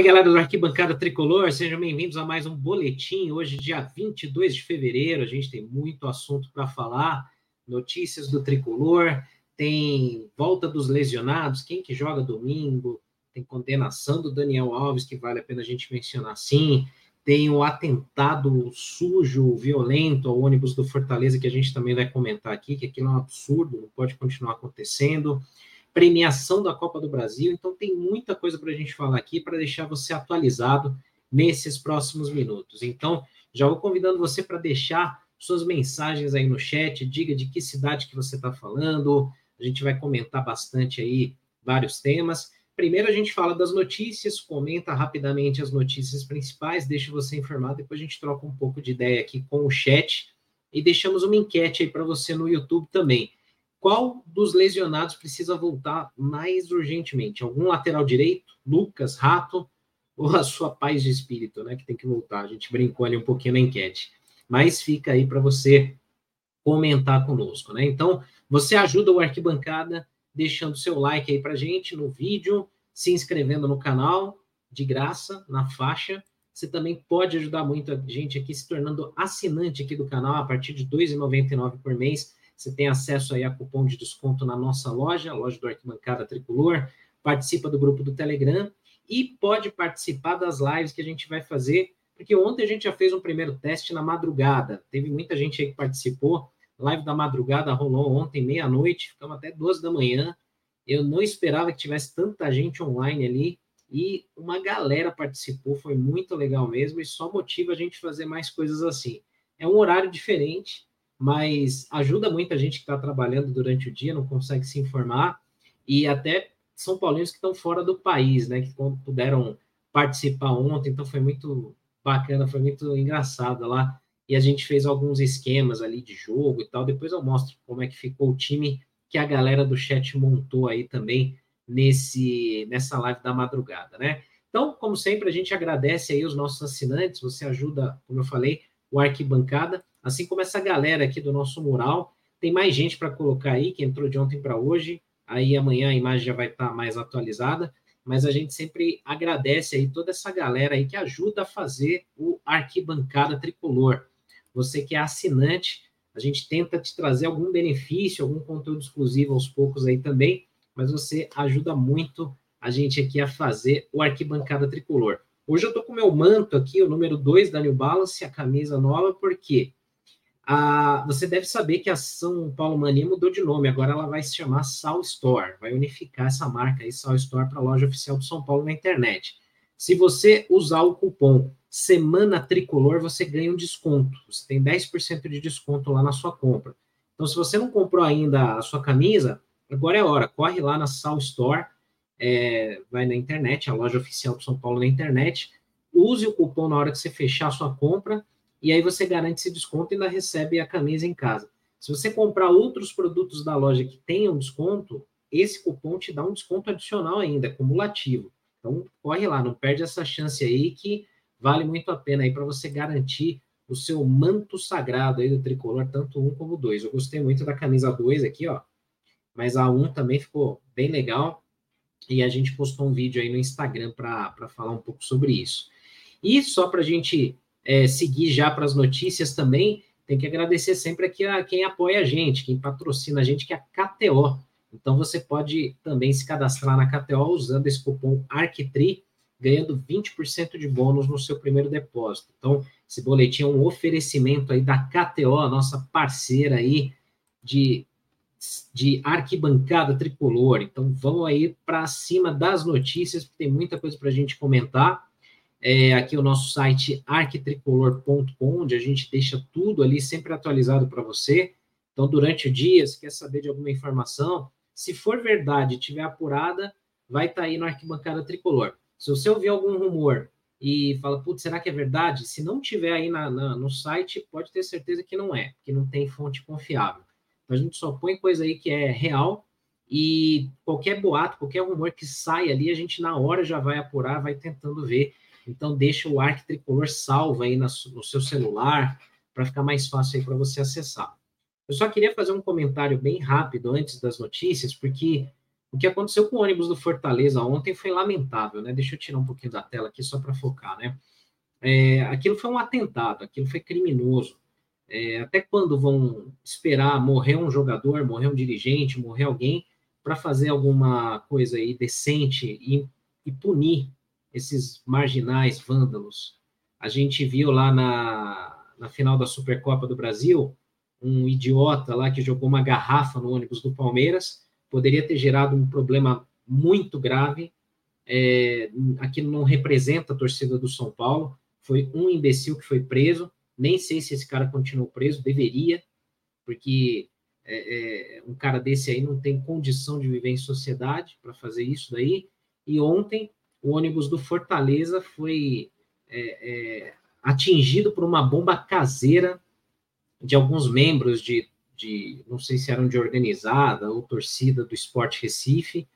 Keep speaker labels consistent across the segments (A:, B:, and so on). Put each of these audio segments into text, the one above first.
A: aí, galera do Arquibancada Tricolor, sejam bem-vindos a mais um boletim. Hoje, dia 22 de fevereiro, a gente tem muito assunto para falar, notícias do Tricolor, tem volta dos lesionados, quem que joga domingo, tem condenação do Daniel Alves, que vale a pena a gente mencionar sim, tem o atentado sujo, violento ao ônibus do Fortaleza, que a gente também vai comentar aqui, que aquilo é um absurdo, não pode continuar acontecendo. Premiação da Copa do Brasil, então tem muita coisa para a gente falar aqui para deixar você atualizado nesses próximos minutos. Então, já vou convidando você para deixar suas mensagens aí no chat, diga de que cidade que você está falando, a gente vai comentar bastante aí vários temas. Primeiro a gente fala das notícias, comenta rapidamente as notícias principais, deixa você informado, depois a gente troca um pouco de ideia aqui com o chat e deixamos uma enquete aí para você no YouTube também. Qual dos lesionados precisa voltar mais urgentemente? Algum lateral direito, Lucas, Rato ou a sua paz de espírito, né, que tem que voltar? A gente brincou ali um pouquinho na enquete. Mas fica aí para você comentar conosco, né? Então, você ajuda o Arquibancada deixando seu like aí para gente no vídeo, se inscrevendo no canal, de graça, na faixa. Você também pode ajudar muito a gente aqui se tornando assinante aqui do canal a partir de R$ 2,99 por mês. Você tem acesso aí a cupom de desconto na nossa loja, loja do Arquibancada Tricolor, participa do grupo do Telegram e pode participar das lives que a gente vai fazer, porque ontem a gente já fez um primeiro teste na madrugada. Teve muita gente aí que participou. Live da madrugada rolou ontem, meia-noite, ficamos até duas da manhã. Eu não esperava que tivesse tanta gente online ali e uma galera participou, foi muito legal mesmo e só motiva a gente fazer mais coisas assim. É um horário diferente, mas ajuda muita gente que está trabalhando durante o dia, não consegue se informar e até São Paulinos que estão fora do país, né, que puderam participar ontem, então foi muito bacana, foi muito engraçado lá e a gente fez alguns esquemas ali de jogo e tal. Depois eu mostro como é que ficou o time que a galera do chat montou aí também nesse nessa live da madrugada, né? Então, como sempre, a gente agradece aí os nossos assinantes, você ajuda, como eu falei, o Arquibancada, assim como essa galera aqui do nosso mural. Tem mais gente para colocar aí, que entrou de ontem para hoje, aí amanhã a imagem já vai estar tá mais atualizada, mas a gente sempre agradece aí toda essa galera aí que ajuda a fazer o Arquibancada Tricolor. Você que é assinante, a gente tenta te trazer algum benefício, algum conteúdo exclusivo aos poucos aí também, mas você ajuda muito a gente aqui a fazer o Arquibancada Tricolor. Hoje eu tô com o meu manto aqui, o número 2 da New Balance, a camisa nova, porque a, você deve saber que a São Paulo Mania mudou de nome, agora ela vai se chamar Sal Store, vai unificar essa marca aí, Sal Store, para a loja oficial do São Paulo na internet. Se você usar o cupom Semana Tricolor, você ganha um desconto. Você tem 10% de desconto lá na sua compra. Então, se você não comprou ainda a sua camisa, agora é hora. Corre lá na Sal Store, é, vai na internet, a loja oficial do São Paulo na internet. Use o cupom na hora que você fechar a sua compra e aí você garante esse desconto e ainda recebe a camisa em casa. Se você comprar outros produtos da loja que tenham desconto, esse cupom te dá um desconto adicional ainda, cumulativo. Então, corre lá, não perde essa chance aí que vale muito a pena aí para você garantir o seu manto sagrado aí do tricolor, tanto um como dois. Eu gostei muito da camisa 2 aqui, ó. Mas a 1 um também ficou bem legal. E a gente postou um vídeo aí no Instagram para falar um pouco sobre isso. E só para a gente é, seguir já para as notícias também, tem que agradecer sempre aqui a quem apoia a gente, quem patrocina a gente, que é a KTO. Então você pode também se cadastrar na KTO usando esse cupom ARCTRI ganhando 20% de bônus no seu primeiro depósito. Então, esse boletim é um oferecimento aí da KTO, nossa parceira aí de, de arquibancada tricolor. Então, vamos aí para cima das notícias, porque tem muita coisa para a gente comentar. É, aqui o nosso site arquitricolor.com, onde a gente deixa tudo ali sempre atualizado para você. Então, durante o dia, se quer saber de alguma informação, se for verdade, tiver apurada, vai estar tá aí no Arquibancada Tricolor. Se você ouvir algum rumor e fala, putz, será que é verdade? Se não tiver aí na, na, no site, pode ter certeza que não é, que não tem fonte confiável. Então a gente só põe coisa aí que é real e qualquer boato, qualquer rumor que sai ali, a gente na hora já vai apurar, vai tentando ver Então deixa o Arc Tricolor salvo aí no seu celular para ficar mais fácil aí para você acessar. Eu só queria fazer um comentário bem rápido antes das notícias, porque o que aconteceu com o ônibus do Fortaleza ontem foi lamentável, né? Deixa eu tirar um pouquinho da tela aqui só para focar, né? É, aquilo foi um atentado, aquilo foi criminoso. É, até quando vão esperar morrer um jogador, morrer um dirigente, morrer alguém, para fazer alguma coisa aí decente e, e, punir esses marginais vândalos? A gente viu lá na, na final da Supercopa do Brasil um idiota lá que jogou uma garrafa no ônibus do Palmeiras, poderia ter gerado um problema muito grave. É, aquilo não representa a torcida do São Paulo. Foi um imbecil que foi preso nem sei se esse cara continuou preso, deveria, porque é, é, um cara desse aí não tem condição de viver em sociedade para fazer isso daí. E ontem o ônibus do Fortaleza foi é, é, atingido por uma bomba caseira de alguns membros de, de, não sei se eram de organizada ou torcida do Esporte Recife,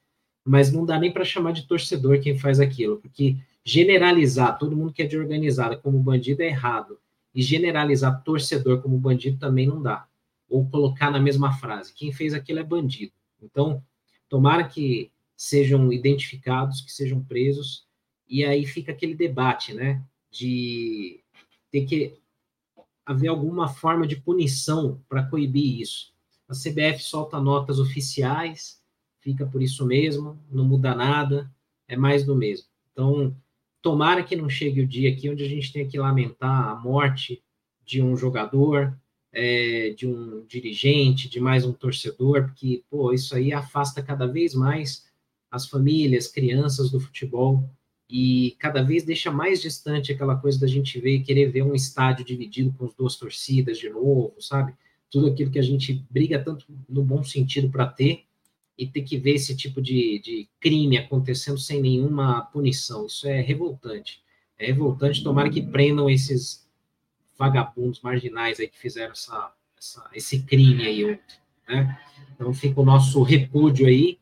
A: mas não dá nem para chamar de torcedor quem faz aquilo, porque generalizar todo mundo que é de organizada como bandido é errado e generalizar torcedor como bandido também não dá. Ou colocar na mesma frase, quem fez aquilo é bandido. Então, tomara que sejam identificados, que sejam presos, e aí fica aquele debate, né, de ter que haver alguma forma de punição para coibir isso. A CBF solta notas oficiais, fica por isso mesmo, não muda nada, é mais do mesmo. Então, Tomara que não chegue o dia aqui onde a gente tenha que lamentar a morte de um jogador, é, de um dirigente, de mais um torcedor, porque, pô, isso aí afasta cada vez mais as famílias, crianças do futebol e cada vez deixa mais distante aquela coisa da gente ver querer ver um estádio dividido com as duas torcidas de novo, sabe? Tudo aquilo que a gente briga tanto no bom sentido para ter e ter que ver esse tipo de, de crime acontecendo sem nenhuma punição. Isso é revoltante. É revoltante. Tomara que prendam esses vagabundos marginais aí que fizeram essa, essa, esse crime aí ontem. Né? Então fica o nosso repúdio aí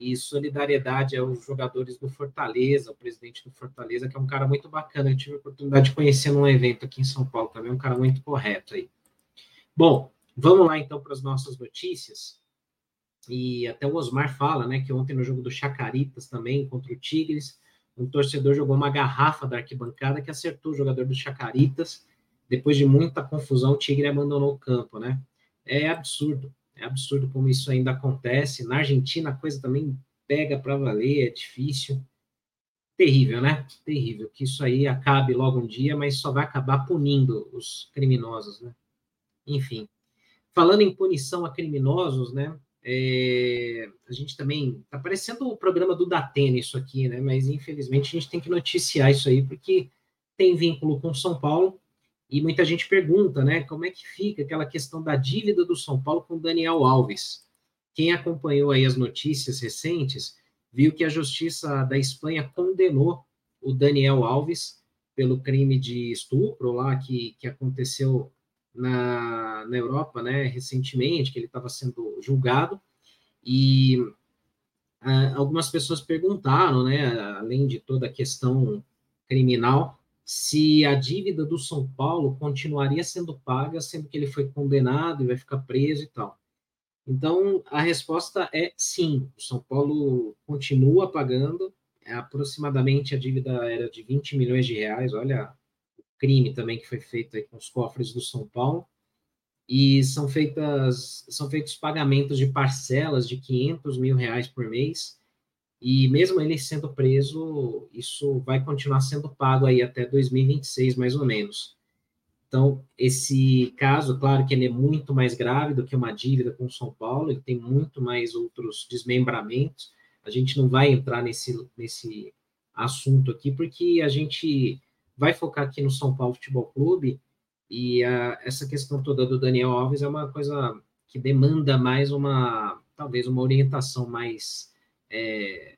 A: e solidariedade aos jogadores do Fortaleza, o presidente do Fortaleza, que é um cara muito bacana. Eu tive a oportunidade de conhecer num evento aqui em São Paulo também, um cara muito correto aí. Bom, vamos lá então para as nossas notícias. E até o Osmar fala, né, que ontem no jogo do Chacaritas também, contra o Tigres, um torcedor jogou uma garrafa da arquibancada que acertou o jogador do Chacaritas. Depois de muita confusão, o Tigre abandonou o campo, né? É absurdo, é absurdo como isso ainda acontece. Na Argentina a coisa também pega para valer, é difícil. Terrível, né? Terrível. Que isso aí acabe logo um dia, mas só vai acabar punindo os criminosos, né? Enfim. Falando em punição a criminosos, né? É, a gente também está parecendo o programa do Datena isso aqui, né? Mas infelizmente a gente tem que noticiar isso aí porque tem vínculo com São Paulo e muita gente pergunta, né? Como é que fica aquela questão da dívida do São Paulo com Daniel Alves? Quem acompanhou aí as notícias recentes viu que a Justiça da Espanha condenou o Daniel Alves pelo crime de estupro lá que, que aconteceu na, na Europa, né, recentemente, que ele estava sendo julgado, e ah, algumas pessoas perguntaram, né, além de toda a questão criminal, se a dívida do São Paulo continuaria sendo paga, sendo que ele foi condenado e vai ficar preso e tal. Então, a resposta é sim, o São Paulo continua pagando, aproximadamente a dívida era de 20 milhões de reais, olha crime também que foi feito aí com os cofres do São Paulo. E são feitas são feitos pagamentos de parcelas de 500 mil reais por mês. E mesmo ele sendo preso, isso vai continuar sendo pago aí até 2026, mais ou menos. Então, esse caso, claro que ele é muito mais grave do que uma dívida com São Paulo, ele tem muito mais outros desmembramentos. A gente não vai entrar nesse, nesse assunto aqui, porque a gente vai focar aqui no São Paulo Futebol Clube e a, essa questão toda do Daniel Alves é uma coisa que demanda mais uma, talvez uma orientação mais é,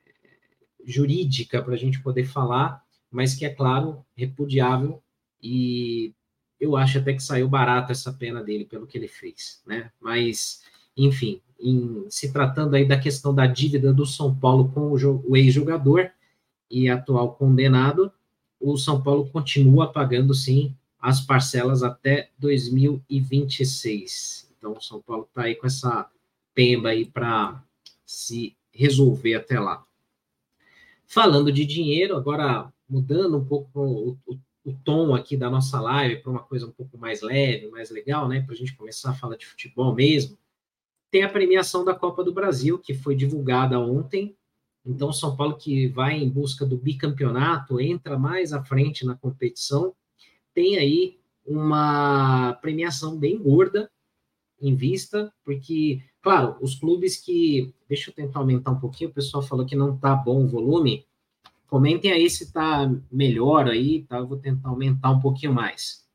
A: jurídica para a gente poder falar, mas que é claro repudiável e eu acho até que saiu barato essa pena dele pelo que ele fez, né? Mas enfim, em, se tratando aí da questão da dívida do São Paulo com o, o ex-jogador e atual condenado, o São Paulo continua pagando sim as parcelas até 2026. Então, o São Paulo está aí com essa pemba aí para se resolver até lá. Falando de dinheiro, agora mudando um pouco o, o, o tom aqui da nossa live para uma coisa um pouco mais leve, mais legal, né? Para a gente começar a falar de futebol mesmo. Tem a premiação da Copa do Brasil, que foi divulgada ontem. Então, São Paulo que vai em busca do bicampeonato, entra mais à frente na competição, tem aí uma premiação bem gorda em vista, porque, claro, os clubes que. Deixa eu tentar aumentar um pouquinho, o pessoal falou que não tá bom o volume. Comentem aí se está melhor aí, tá? Eu vou tentar aumentar um pouquinho mais.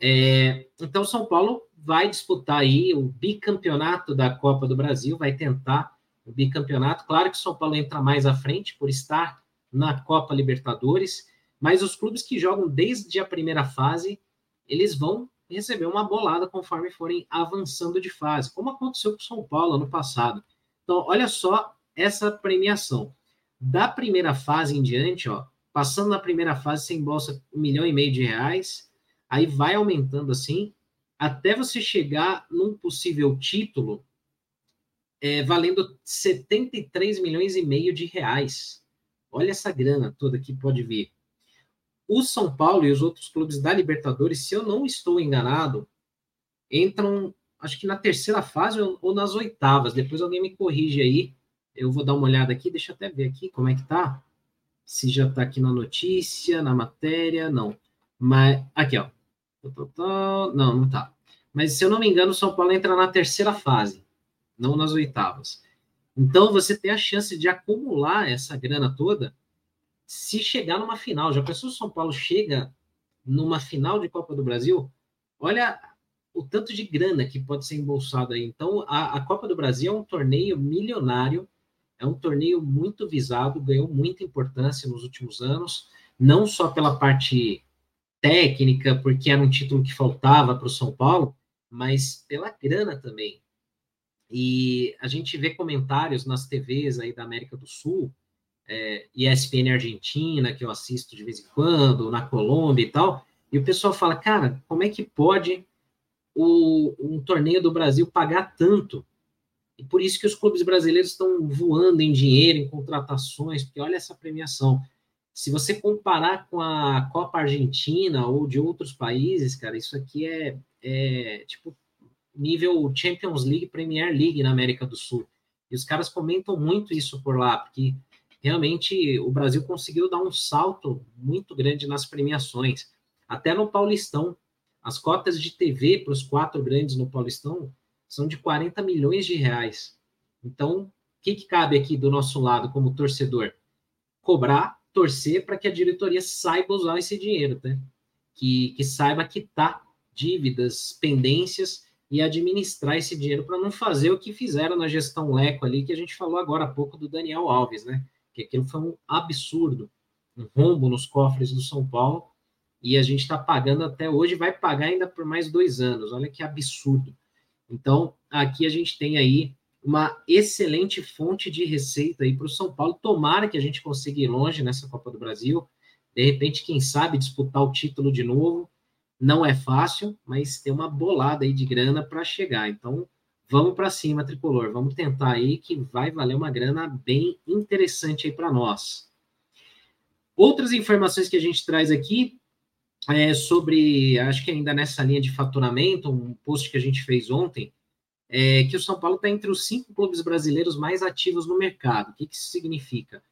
A: É, então, São Paulo vai disputar aí o bicampeonato da Copa do Brasil, vai tentar o bicampeonato. Claro que São Paulo entra mais à frente por estar na Copa Libertadores, mas os clubes que jogam desde a primeira fase, eles vão receber uma bolada conforme forem avançando de fase, como aconteceu com São Paulo ano passado. Então, olha só essa premiação da primeira fase em diante, ó, passando na primeira fase, você embolsa um milhão e meio de reais, aí vai aumentando assim, até você chegar num possível título é, valendo 73 milhões e meio de reais. Olha essa grana toda que pode vir. O São Paulo e os outros clubes da Libertadores, se eu não estou enganado, entram, acho que na terceira fase ou nas oitavas. Depois alguém me corrige aí eu vou dar uma olhada aqui, deixa eu até ver aqui como é que tá. Se já tá aqui na notícia, na matéria, não. Mas, aqui, ó. Não, não tá. Mas, se eu não me engano, o São Paulo entra na terceira fase, não nas oitavas. Então, você tem a chance de acumular essa grana toda se chegar numa final. Já pensou se o São Paulo chega numa final de Copa do Brasil? Olha o tanto de grana que pode ser embolsado aí. Então, a, a Copa do Brasil é um torneio milionário é um torneio muito visado, ganhou muita importância nos últimos anos, não só pela parte técnica, porque era um título que faltava para o São Paulo, mas pela grana também. E a gente vê comentários nas TVs aí da América do Sul, é, ESPN Argentina, que eu assisto de vez em quando, na Colômbia e tal, e o pessoal fala, cara, como é que pode o, um torneio do Brasil pagar tanto? E por isso que os clubes brasileiros estão voando em dinheiro, em contratações, porque olha essa premiação. Se você comparar com a Copa Argentina ou de outros países, cara, isso aqui é, é tipo nível Champions League, Premier League na América do Sul. E os caras comentam muito isso por lá, porque realmente o Brasil conseguiu dar um salto muito grande nas premiações. Até no Paulistão, as cotas de TV para os quatro grandes no Paulistão são de 40 milhões de reais. Então, o que, que cabe aqui do nosso lado como torcedor? Cobrar, torcer para que a diretoria saiba usar esse dinheiro, né? que, que saiba quitar dívidas, pendências e administrar esse dinheiro para não fazer o que fizeram na gestão Leco ali, que a gente falou agora há pouco do Daniel Alves, né? Que aquilo foi um absurdo, um rombo nos cofres do São Paulo, e a gente está pagando até hoje, vai pagar ainda por mais dois anos. Olha que absurdo. Então, aqui a gente tem aí uma excelente fonte de receita aí para o São Paulo. Tomara que a gente consiga ir longe nessa Copa do Brasil. De repente, quem sabe disputar o título de novo. Não é fácil, mas tem uma bolada aí de grana para chegar. Então, vamos para cima, tricolor. Vamos tentar aí que vai valer uma grana bem interessante aí para nós. Outras informações que a gente traz aqui é, sobre, acho que ainda nessa linha de faturamento, um post que a gente fez ontem, é que o São Paulo está entre os cinco clubes brasileiros mais ativos no mercado. O que, que isso significa?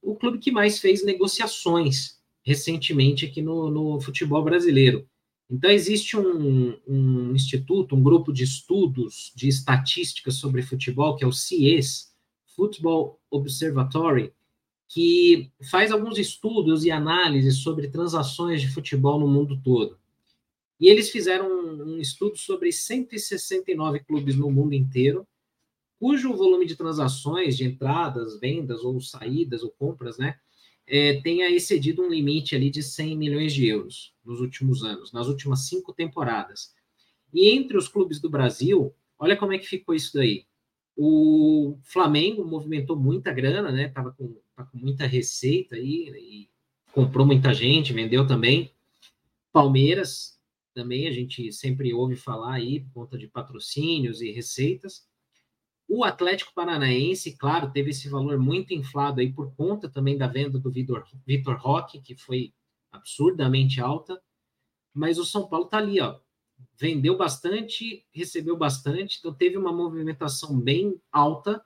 A: O clube que mais fez negociações recentemente aqui no, no futebol brasileiro. Então, existe um, um, instituto, um grupo de estudos de estatística sobre futebol, que é o CIES, Football Observatory, que faz alguns estudos e análises sobre transações de futebol no mundo todo. E eles fizeram um, um estudo sobre 169 clubes no mundo inteiro, cujo volume de transações, de entradas, vendas ou saídas ou compras, né, é, tenha excedido um limite ali de 100 milhões de euros nos últimos anos, nas últimas cinco temporadas. E entre os clubes do Brasil, olha como é que ficou isso daí. O Flamengo movimentou muita grana, né? Tava com, tá com muita receita aí, e comprou muita gente, vendeu também. Palmeiras, também a gente sempre ouve falar aí por conta de patrocínios e receitas. O Atlético Paranaense, claro, teve esse valor muito inflado aí por conta também da venda do Vitor, Vitor Roque, que foi absurdamente alta. Mas o São Paulo tá ali, ó. Vendeu bastante, recebeu bastante, então teve uma movimentação bem alta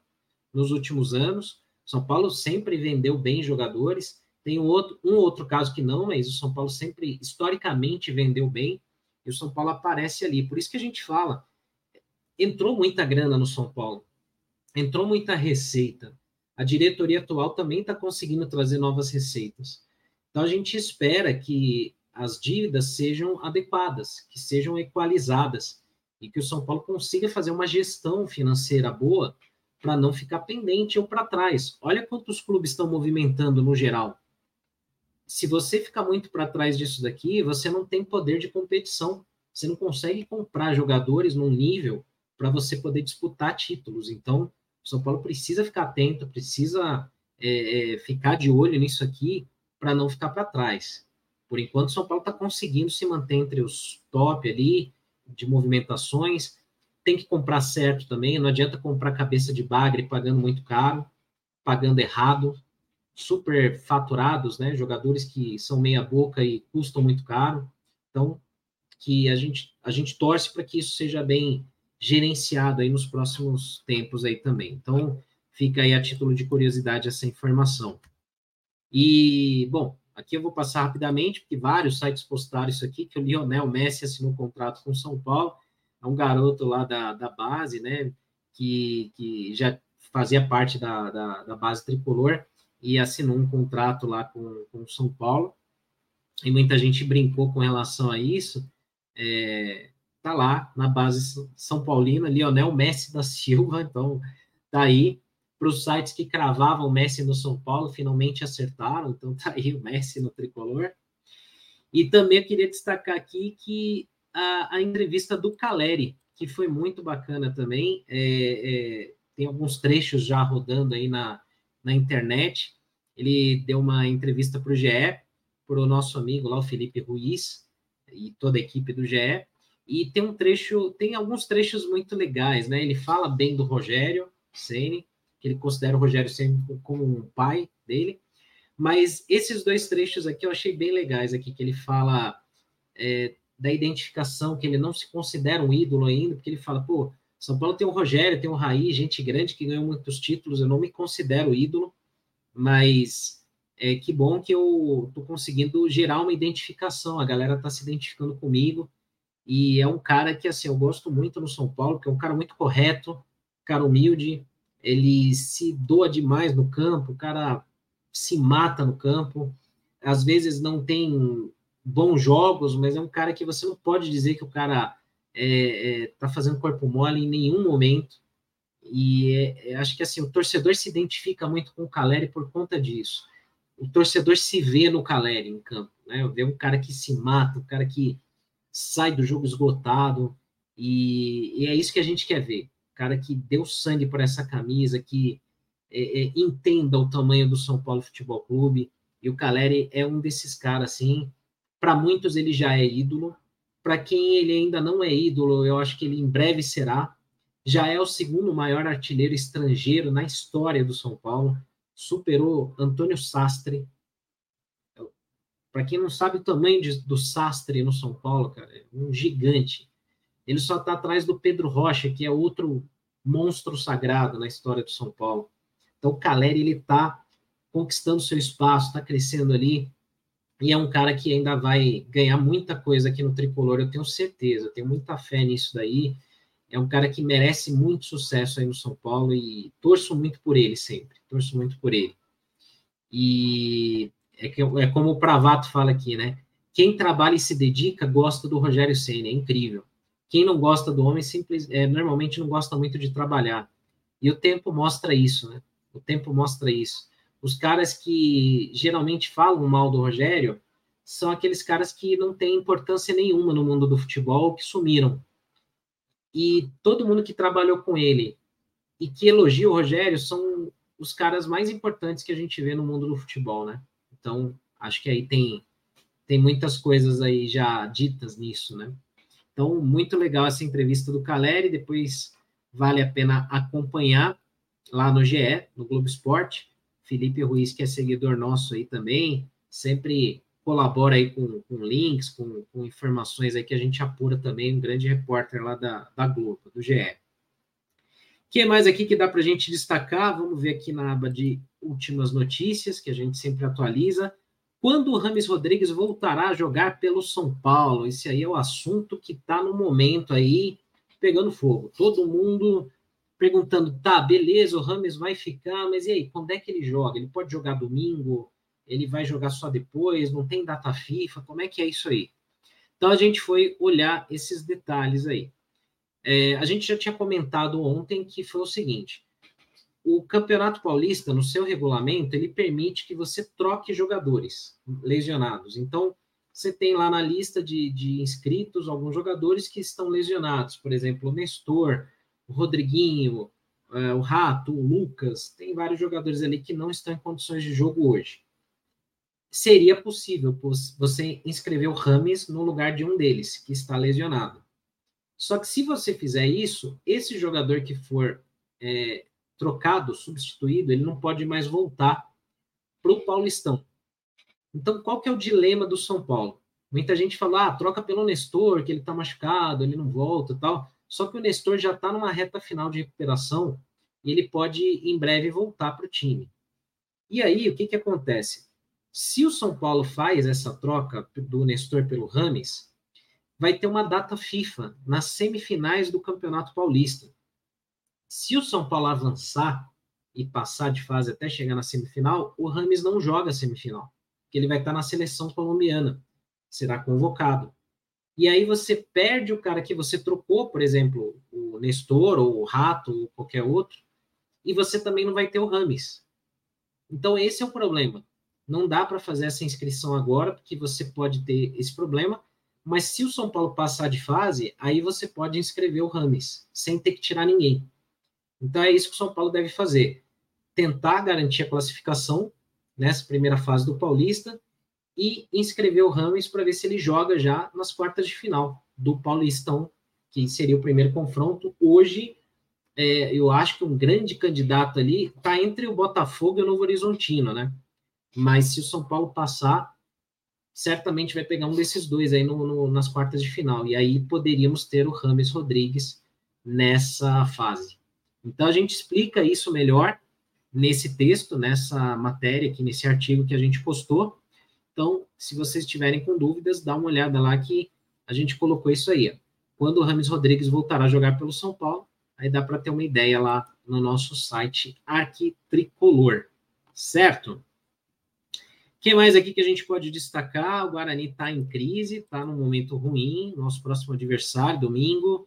A: nos últimos anos. São Paulo sempre vendeu bem jogadores. Tem um outro, um outro caso que não, mas o São Paulo sempre, historicamente, vendeu bem. E o São Paulo aparece ali. Por isso que a gente fala, entrou muita grana no São Paulo. Entrou muita receita. A diretoria atual também está conseguindo trazer novas receitas. Então a gente espera que as dívidas sejam adequadas, que sejam equalizadas e que o São Paulo consiga fazer uma gestão financeira boa para não ficar pendente ou para trás. Olha quantos clubes estão movimentando no geral. Se você ficar muito para trás disso daqui, você não tem poder de competição. Você não consegue comprar jogadores num nível para você poder disputar títulos. Então, o São Paulo precisa ficar atento, precisa é, é, ficar de olho nisso aqui para não ficar para trás. Por enquanto, o São Paulo está conseguindo se manter entre os top ali de movimentações tem que comprar certo também, não adianta comprar cabeça de bagre pagando muito caro, pagando errado, super faturados, né? Jogadores que são meia boca e custam muito caro. Então, que a gente a gente torce para que isso seja bem gerenciado aí nos próximos tempos aí também. Então, fica aí a título de curiosidade essa informação. E, bom, aqui eu vou passar rapidamente, porque vários sites postaram isso aqui, que o Lionel Messi assinou um contrato com São Paulo é um garoto lá da, da base, né, que, que já fazia parte da, da, da base tricolor e assinou um contrato lá com, com São Paulo. E muita gente brincou com relação a isso. É, tá lá na base São Paulina, Lionel Messi da Silva, então tá aí para os sites que cravavam Messi no São Paulo, finalmente acertaram, então tá aí o Messi no tricolor. E também eu queria destacar aqui que a, a entrevista do Caleri, que foi muito bacana também. É, é, tem alguns trechos já rodando aí na, na internet. Ele deu uma entrevista para o GE, para o nosso amigo lá, o Felipe Ruiz, e toda a equipe do GE. E tem um trecho, tem alguns trechos muito legais, né? Ele fala bem do Rogério Ceni, que ele considera o Rogério Ceni como um pai dele. Mas esses dois trechos aqui eu achei bem legais aqui, que ele fala é, da identificação, que ele não se considera um ídolo ainda, porque ele fala, pô, São Paulo tem o Rogério, tem o Raí, gente grande que ganhou muitos títulos, eu não me considero ídolo, mas é que bom que eu tô conseguindo gerar uma identificação, a galera tá se identificando comigo, e é um cara que, assim, eu gosto muito no São Paulo, que é um cara muito correto, cara humilde, ele se doa demais no campo, o cara se mata no campo, às vezes não tem bons jogos, mas é um cara que você não pode dizer que o cara é, é, tá fazendo corpo mole em nenhum momento. E é, é, acho que assim, o torcedor se identifica muito com o Caleri por conta disso. O torcedor se vê no Caleri em campo, né? Vê um cara que se mata, um cara que sai do jogo esgotado, e, e é isso que a gente quer ver. Cara que deu sangue por essa camisa, que é, é, entenda o tamanho do São Paulo Futebol Clube, e o Caleri é um desses caras, assim, para muitos ele já é ídolo. Para quem ele ainda não é ídolo, eu acho que ele em breve será. Já é o segundo maior artilheiro estrangeiro na história do São Paulo. Superou Antônio Sastre. Para quem não sabe o tamanho de, do Sastre no São Paulo, cara, é um gigante. Ele só está atrás do Pedro Rocha, que é outro monstro sagrado na história do São Paulo. Então o Caleri ele está conquistando seu espaço, está crescendo ali e é um cara que ainda vai ganhar muita coisa aqui no tricolor, eu tenho certeza, eu tenho muita fé nisso daí. É um cara que merece muito sucesso aí no São Paulo e torço muito por ele sempre, torço muito por ele. E é, que, é como o Pravato fala aqui, né? Quem trabalha e se dedica gosta do Rogério Senna, é incrível. Quem não gosta do homem simples, é, normalmente não gosta muito de trabalhar. E o tempo mostra isso, né? O tempo mostra isso. Os caras que geralmente falam mal do Rogério são aqueles caras que não têm importância nenhuma no mundo do futebol, que sumiram. E todo mundo que trabalhou com ele e que elogia o Rogério são os caras mais importantes que a gente vê no mundo do futebol, né? Então, Acho que aí tem, tem muitas coisas aí já ditas nisso, né? Então, muito legal essa entrevista do Caleri, depois vale a pena acompanhar lá no GE, no Globo Esporte. Felipe Ruiz, que é seguidor nosso aí também, sempre colabora aí com, com links, com, com, informações aí que a gente apura também, um grande repórter lá da, da Globo, do GE. Que mais aqui que dá para a gente destacar? Vamos ver aqui na aba de últimas notícias, que a gente sempre atualiza. Quando o Rames Rodrigues voltará a jogar pelo São Paulo? Esse aí é o assunto que está no momento aí pegando fogo. Todo mundo perguntando, tá, beleza, o Rames vai ficar, mas e aí, quando é que ele joga? Ele pode jogar domingo? Ele vai jogar só depois? Não tem data FIFA? Como é que é isso aí? Então a gente foi olhar esses detalhes aí. É, a gente já tinha comentado ontem que foi o seguinte: o Campeonato Paulista, no seu regulamento, ele permite que você troque jogadores lesionados. Então, você tem lá na lista de, de inscritos alguns jogadores que estão lesionados, por exemplo, o Nestor, o Rodriguinho, uh, o Rato, o Lucas, tem vários jogadores ali que não estão em condições de jogo hoje. Seria possível você inscrever o Rames no lugar de um deles, que está lesionado. Só que se você fizer isso, esse jogador que for é, trocado, substituído, ele não pode mais voltar para o Paulistão. Então, qual que é o dilema do São Paulo? Muita gente fala, ah, troca pelo Nestor, que ele está machucado, ele não volta tal. Só que o Nestor já está numa reta final de recuperação e ele pode, em breve, voltar para o time. E aí, o que, que acontece? Se o São Paulo faz essa troca do Nestor pelo Rames, vai ter uma data FIFA nas semifinais do Campeonato Paulista. Se o São Paulo avançar e passar de fase até chegar na semifinal, o Rames não joga a semifinal, porque ele vai estar na seleção colombiana, será convocado. E aí você perde o cara que você trocou, por exemplo, o Nestor ou o Rato ou qualquer outro, e você também não vai ter o Rames. Então esse é o problema. Não dá para fazer essa inscrição agora, porque você pode ter esse problema, mas se o São Paulo passar de fase, aí você pode inscrever o Rames, sem ter que tirar ninguém. Então é isso que o São Paulo deve fazer. Tentar garantir a classificação nessa primeira fase do Paulista e inscrever o Rames para ver se ele joga já nas quartas de final do Paulistão, que seria o primeiro confronto. Hoje, é, eu acho que um grande candidato ali está entre o Botafogo e o Novo Horizontino, né? Mas se o São Paulo passar, certamente vai pegar um desses dois aí no, no, nas quartas de final. E aí poderíamos ter o Rames Rodrigues nessa fase. Então a gente explica isso melhor nesse texto, nessa matéria aqui, nesse artigo que a gente postou. Então, se vocês estiverem com dúvidas, dá uma olhada lá que a gente colocou isso aí. Quando o Rames Rodrigues voltará a jogar pelo São Paulo, aí dá para ter uma ideia lá no nosso site Arquitricolor, certo? Que mais aqui que a gente pode destacar? O Guarani está em crise, está num momento ruim. Nosso próximo adversário, domingo,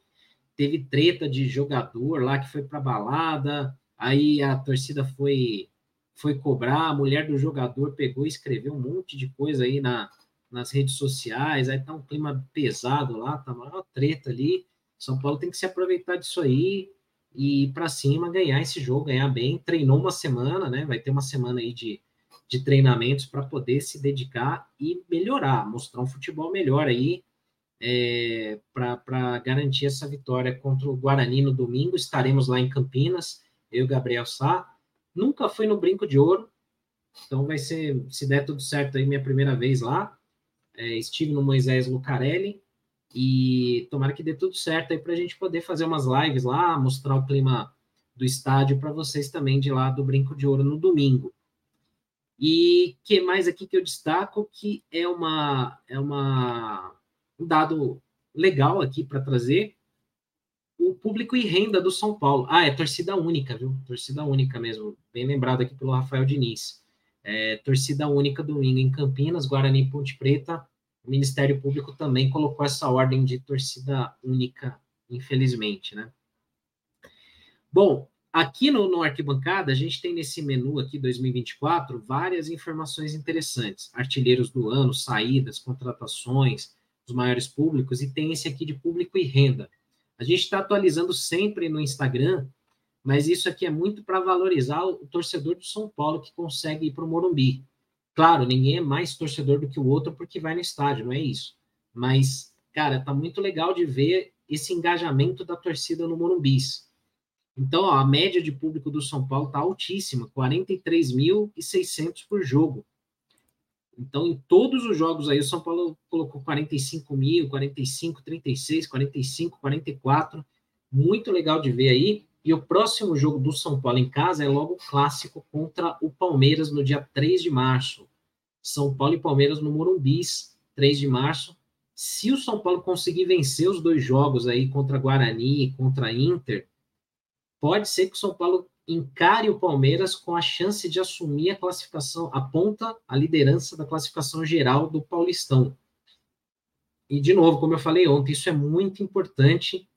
A: teve treta de jogador lá que foi para balada, aí a torcida foi foi cobrar, a mulher do jogador pegou e escreveu um monte de coisa aí na, nas redes sociais, aí tá um clima pesado lá, tá uma treta ali. São Paulo tem que se aproveitar disso aí e ir para cima, ganhar esse jogo, ganhar bem. Treinou uma semana, né? Vai ter uma semana aí de, de treinamentos para poder se dedicar e melhorar, mostrar um futebol melhor aí é, para garantir essa vitória contra o Guarani no domingo. Estaremos lá em Campinas, eu e Gabriel Sá Nunca fui no Brinco de Ouro, então vai ser, se der tudo certo aí, minha primeira vez lá. É, estive no Moisés Lucarelli e tomara que dê tudo certo aí para a gente poder fazer umas lives lá, mostrar o clima do estádio para vocês também de lá do Brinco de Ouro no domingo. E que mais aqui que eu destaco que é uma é uma um dado legal aqui para trazer o público e renda do São Paulo. Ah, é torcida única, viu? Torcida única mesmo. Bem lembrado aqui pelo Rafael Diniz. É, torcida única domingo em Campinas, Guarani Ponte Preta. O Ministério Público também colocou essa ordem de torcida única, infelizmente, né? Bom, aqui no, no Arquibancada, a gente tem nesse menu aqui 2024 várias informações interessantes. Artilheiros do ano, saídas, contratações, os maiores públicos, e tem esse aqui de público e renda. A gente está atualizando sempre no Instagram, mas isso aqui é muito para valorizar o torcedor do São Paulo que consegue ir para o Morumbi. Claro, ninguém é mais torcedor do que o outro porque vai no estádio, não é isso. Mas, cara, tá muito legal de ver esse engajamento da torcida no Morumbi. Então, ó, a média de público do São Paulo tá altíssima, 43.600 por jogo. Então, em todos os jogos aí, o São Paulo colocou 45 mil, 45, 36, 45, 44. Muito legal de ver aí. E o próximo jogo do São Paulo em casa é logo o clássico contra o Palmeiras no dia 3 de março. São Paulo e Palmeiras no Morumbi, 3 de março. Se o São Paulo conseguir vencer os dois jogos aí contra Guarani e contra Inter, pode ser que o São Paulo encare o Palmeiras com a chance de assumir a classificação, a ponta, a liderança da classificação geral do Paulistão. E, de novo, como eu falei ontem, isso é muito importante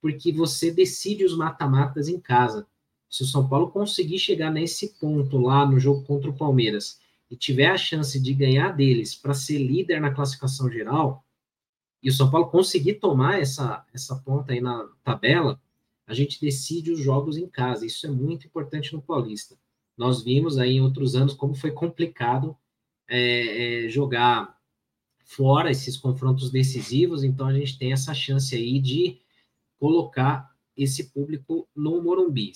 A: porque você decide os mata-matas em casa. Se o São Paulo conseguir chegar nesse ponto lá no jogo contra o Palmeiras e tiver a chance de ganhar deles para ser líder na classificação geral, e o São Paulo conseguir tomar essa, essa ponta aí na tabela, a gente decide os jogos em casa. Isso é muito importante no Paulista. Nós vimos aí em outros anos como foi complicado é, é, jogar fora esses confrontos decisivos, então a gente tem essa chance aí de colocar esse público no Morumbi.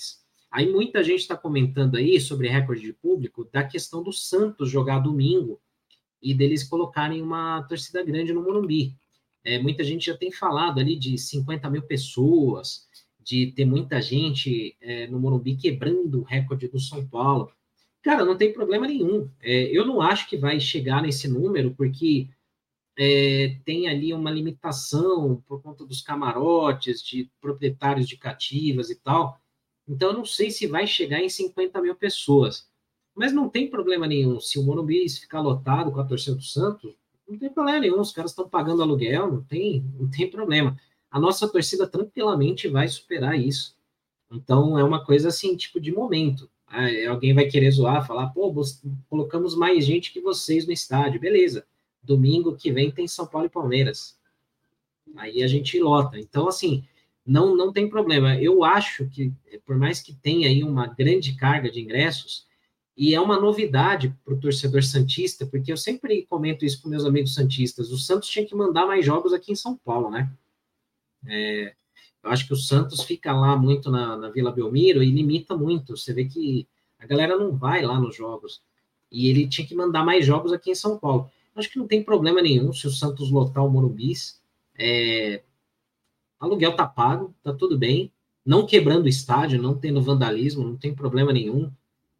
A: Aí muita gente está comentando aí sobre recorde de público da questão do Santos jogar domingo e deles colocarem uma torcida grande no Morumbi. É, muita gente já tem falado ali de 50 mil pessoas, de ter muita gente é, no Morumbi quebrando o recorde do São Paulo. Cara, não tem problema nenhum. É, eu não acho que vai chegar nesse número, porque é, tem ali uma limitação por conta dos camarotes, de proprietários de cativas e tal. Então, eu não sei se vai chegar em 50 mil pessoas. Mas não tem problema nenhum. Se o Morumbi ficar lotado com a torcida do Santos, não tem problema nenhum. Os caras estão pagando aluguel, não tem, não tem problema a nossa torcida tranquilamente vai superar isso. Então é uma coisa assim, tipo de momento. Alguém vai querer zoar, falar, pô, colocamos mais gente que vocês no estádio, beleza. Domingo que vem tem São Paulo e Palmeiras. Aí a gente lota. Então, assim, não, não tem problema. Eu acho que, por mais que tenha aí uma grande carga de ingressos, e é uma novidade para o torcedor Santista, porque eu sempre comento isso com meus amigos Santistas, o Santos tinha que mandar mais jogos aqui em São Paulo, né? É, eu acho que o Santos fica lá muito na, na, Vila Belmiro e limita muito. Você vê que a galera não vai lá nos jogos. E ele tinha que mandar mais jogos aqui em São Paulo. Acho que não tem problema nenhum se o Santos lotar o Morumbis. É, aluguel tá pago, tá tudo bem. Não quebrando o estádio, não tendo vandalismo, não tem problema nenhum.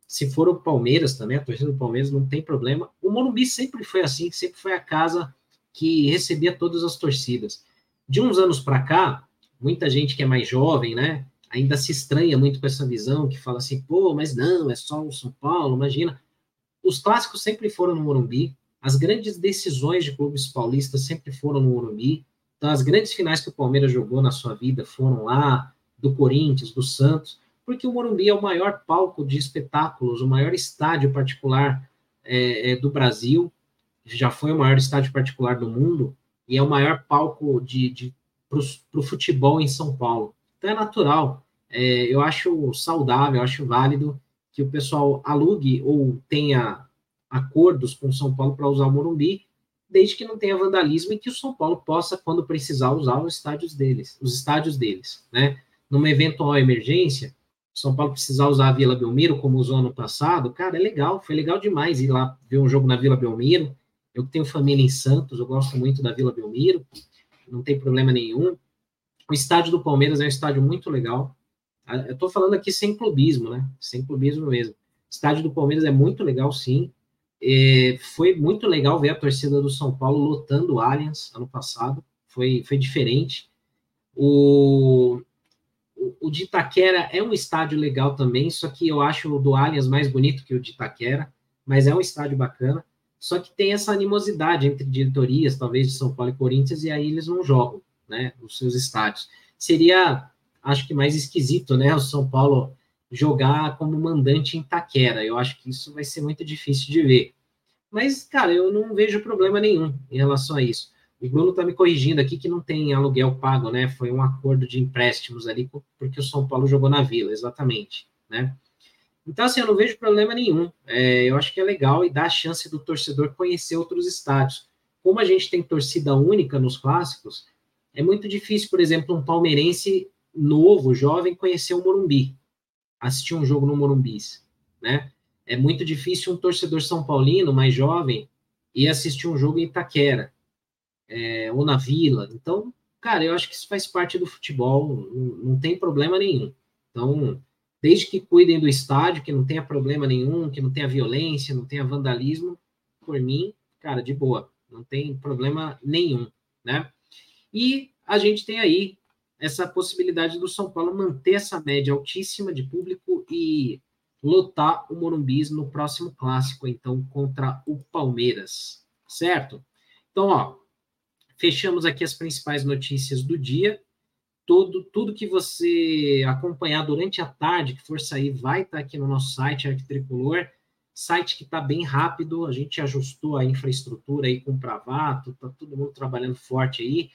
A: Se for o Palmeiras também, a torcida do Palmeiras não tem problema. O Morumbi sempre foi assim, sempre foi a casa que recebia todas as torcidas. De uns anos para cá, muita gente que é mais jovem, né, ainda se estranha muito com essa visão, que fala assim, pô, mas não, é só o São Paulo, imagina. Os clássicos sempre foram no Morumbi, as grandes decisões de clubes paulistas sempre foram no Morumbi, então as grandes finais que o Palmeiras jogou na sua vida foram lá, do Corinthians, do Santos, porque o Morumbi é o maior palco de espetáculos, o maior estádio particular é, é, do Brasil, já foi o maior estádio particular do mundo, e é o maior palco de, de para o futebol em São Paulo. Então é natural. É, eu acho saudável, eu acho válido que o pessoal alugue ou tenha acordos com São Paulo para usar o Morumbi, desde que não tenha vandalismo e que o São Paulo possa, quando precisar, usar os estádios deles, os estádios deles, né? Numa eventual emergência, São Paulo precisar usar a Vila Belmiro, como usou ano passado, cara, é legal, foi legal demais ir lá ver um jogo na Vila Belmiro, eu tenho família em Santos, eu gosto muito da Vila Belmiro, não tem problema nenhum. O estádio do Palmeiras é um estádio muito legal. Eu estou falando aqui sem clubismo, né? Sem clubismo mesmo. O estádio do Palmeiras é muito legal, sim. É, foi muito legal ver a torcida do São Paulo lotando o Allianz ano passado. Foi, foi diferente. O, o, de Itaquera é um estádio legal também, só que eu acho o do Allianz mais bonito que o de Itaquera, mas é um estádio bacana. Só que tem essa animosidade entre diretorias, talvez de São Paulo e Corinthians, e aí eles não jogam, né, os seus estádios. Seria, acho que mais esquisito, né, o São Paulo jogar como mandante em Taquera. Eu acho que isso vai ser muito difícil de ver. Mas, cara, eu não vejo problema nenhum em relação a isso. O Bruno está me corrigindo aqui que não tem aluguel pago, né? Foi um acordo de empréstimos ali, porque o São Paulo jogou na Vila, exatamente, né? Então, assim, eu não vejo problema nenhum. É, eu acho que é legal e dá a chance do torcedor conhecer outros estádios. Como a gente tem torcida única nos clássicos, é muito difícil, por exemplo, um palmeirense novo, jovem, conhecer o Morumbi, assistir um jogo no Morumbi, né? É muito difícil um torcedor são paulino mais jovem ir assistir um jogo em Itaquera é, ou na Vila. Então, cara, eu acho que isso faz parte do futebol, não, não tem problema nenhum. Então, desde que cuidem do estádio, que não tenha problema nenhum, que não tenha violência, não tenha vandalismo, por mim, cara, de boa, não tem problema nenhum, né? E a gente tem aí essa possibilidade do São Paulo manter essa média altíssima de público e lotar o Morumbi no próximo clássico, então, contra o Palmeiras, certo? Então, ó, fechamos aqui as principais notícias do dia. Todo, tudo que você acompanhar durante a tarde, que for sair, vai estar aqui no nosso site, Arquitricolor. Site que está bem rápido, a gente ajustou a infraestrutura aí com o Pravato, está todo mundo trabalhando forte aí.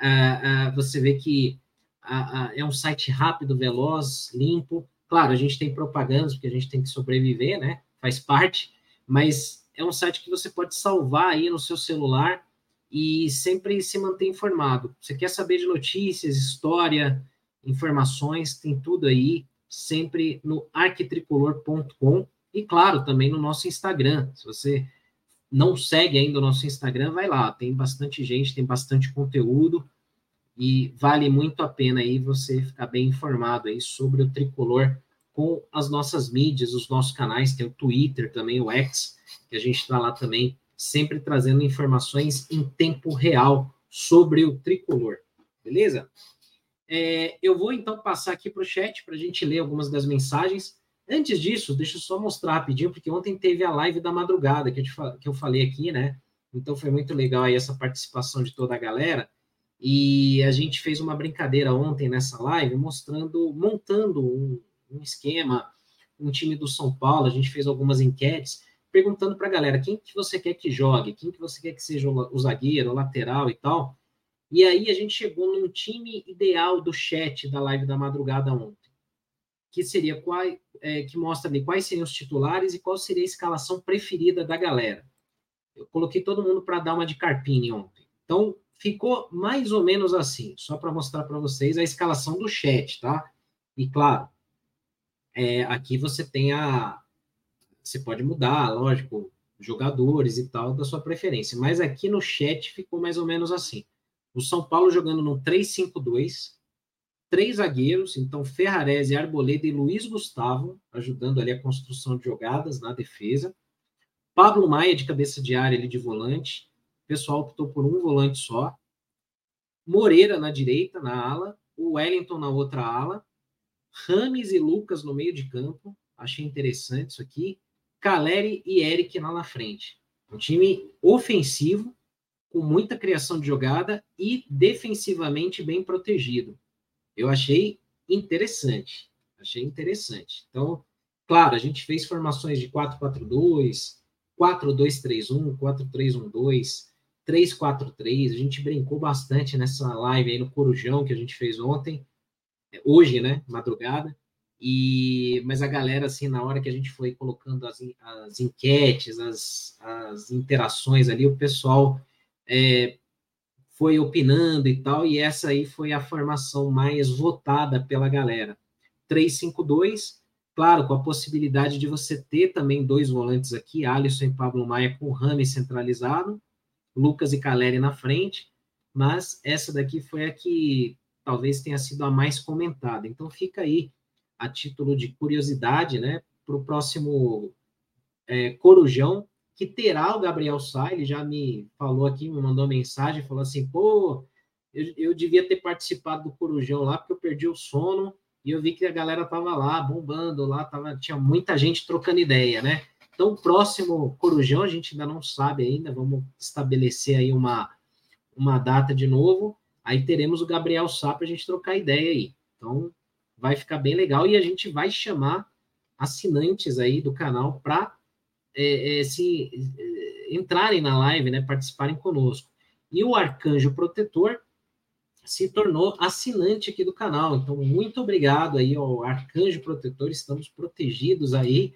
A: Uh, uh, você vê que uh, é um site rápido, veloz, limpo Claro, a gente tem propagandas, porque a gente tem que sobreviver, né? Faz parte, mas é um site que você pode salvar aí no seu celular e sempre se manter informado. Você quer saber de notícias, história, informações, tem tudo aí, sempre no arquitricolor.com e, claro, também no nosso Instagram. Se você não segue ainda o nosso Instagram, vai lá, tem bastante gente, tem bastante conteúdo e vale muito a pena aí você ficar bem informado aí sobre o tricolor com as nossas mídias, os nossos canais, tem o Twitter também, o X, que a gente está lá também, sempre trazendo informações em tempo real sobre o tricolor, beleza? É, eu vou então passar aqui para o chat para a gente ler algumas das mensagens. Antes disso, deixa eu só mostrar rapidinho, porque ontem teve a live da madrugada que eu, te, que eu falei aqui, né? Então foi muito legal aí essa participação de toda a galera. E a gente fez uma brincadeira ontem nessa live, mostrando, montando um, um esquema, um time do São Paulo. A gente fez algumas enquetes perguntando para a galera quem que você quer que jogue, quem que você quer que seja o zagueiro, o lateral e tal. E aí a gente chegou num time ideal do chat da live da madrugada ontem, que seria qual, é, que mostra ali quais seriam os titulares e qual seria a escalação preferida da galera. Eu coloquei todo mundo para dar uma de carpini ontem. Então, ficou mais ou menos assim, só para mostrar para vocês a escalação do chat, tá? E claro, é, aqui você tem a. Você pode mudar, lógico, jogadores e tal, da sua preferência. Mas aqui no chat ficou mais ou menos assim. O São Paulo jogando no 3-5-2, três zagueiros, então Ferrarese, Arboleda e Luiz Gustavo, ajudando ali a construção de jogadas na defesa. Pablo Maia de cabeça de área, ele de volante pessoal optou por um volante só. Moreira na direita, na ala. O Wellington na outra ala. Rames e Lucas no meio de campo. Achei interessante isso aqui. Caleri e Eric lá na frente. Um time ofensivo, com muita criação de jogada e defensivamente bem protegido. Eu achei interessante. Achei interessante. Então, claro, a gente fez formações de 4-4-2, 4-2-3-1, 4-3-1-2, 343. A gente brincou bastante nessa live aí no Corujão que a gente fez ontem, hoje, né, madrugada. E mas a galera assim, na hora que a gente foi colocando as, as enquetes, as, as interações ali, o pessoal é, foi opinando e tal, e essa aí foi a formação mais votada pela galera. 352, claro, com a possibilidade de você ter também dois volantes aqui, Alisson e Pablo Maia com Rame centralizado, Lucas e Caleri na frente, mas essa daqui foi a que talvez tenha sido a mais comentada. Então fica aí a título de curiosidade, né, para o próximo é, Corujão, que terá o Gabriel Sá, ele já me falou aqui, me mandou mensagem, falou assim, pô, eu, eu devia ter participado do Corujão lá, porque eu perdi o sono, e eu vi que a galera tava lá, bombando lá, tava, tinha muita gente trocando ideia, né? Então, o próximo Corujão, a gente ainda não sabe ainda, vamos estabelecer aí uma, uma data de novo. Aí teremos o Gabriel Sá para a gente trocar ideia aí. Então, vai ficar bem legal e a gente vai chamar assinantes aí do canal para é, é, se é, entrarem na live, né, participarem conosco. E o Arcanjo Protetor, se tornou assinante aqui do canal. Então, muito obrigado aí ao Arcanjo Protetor, estamos protegidos aí.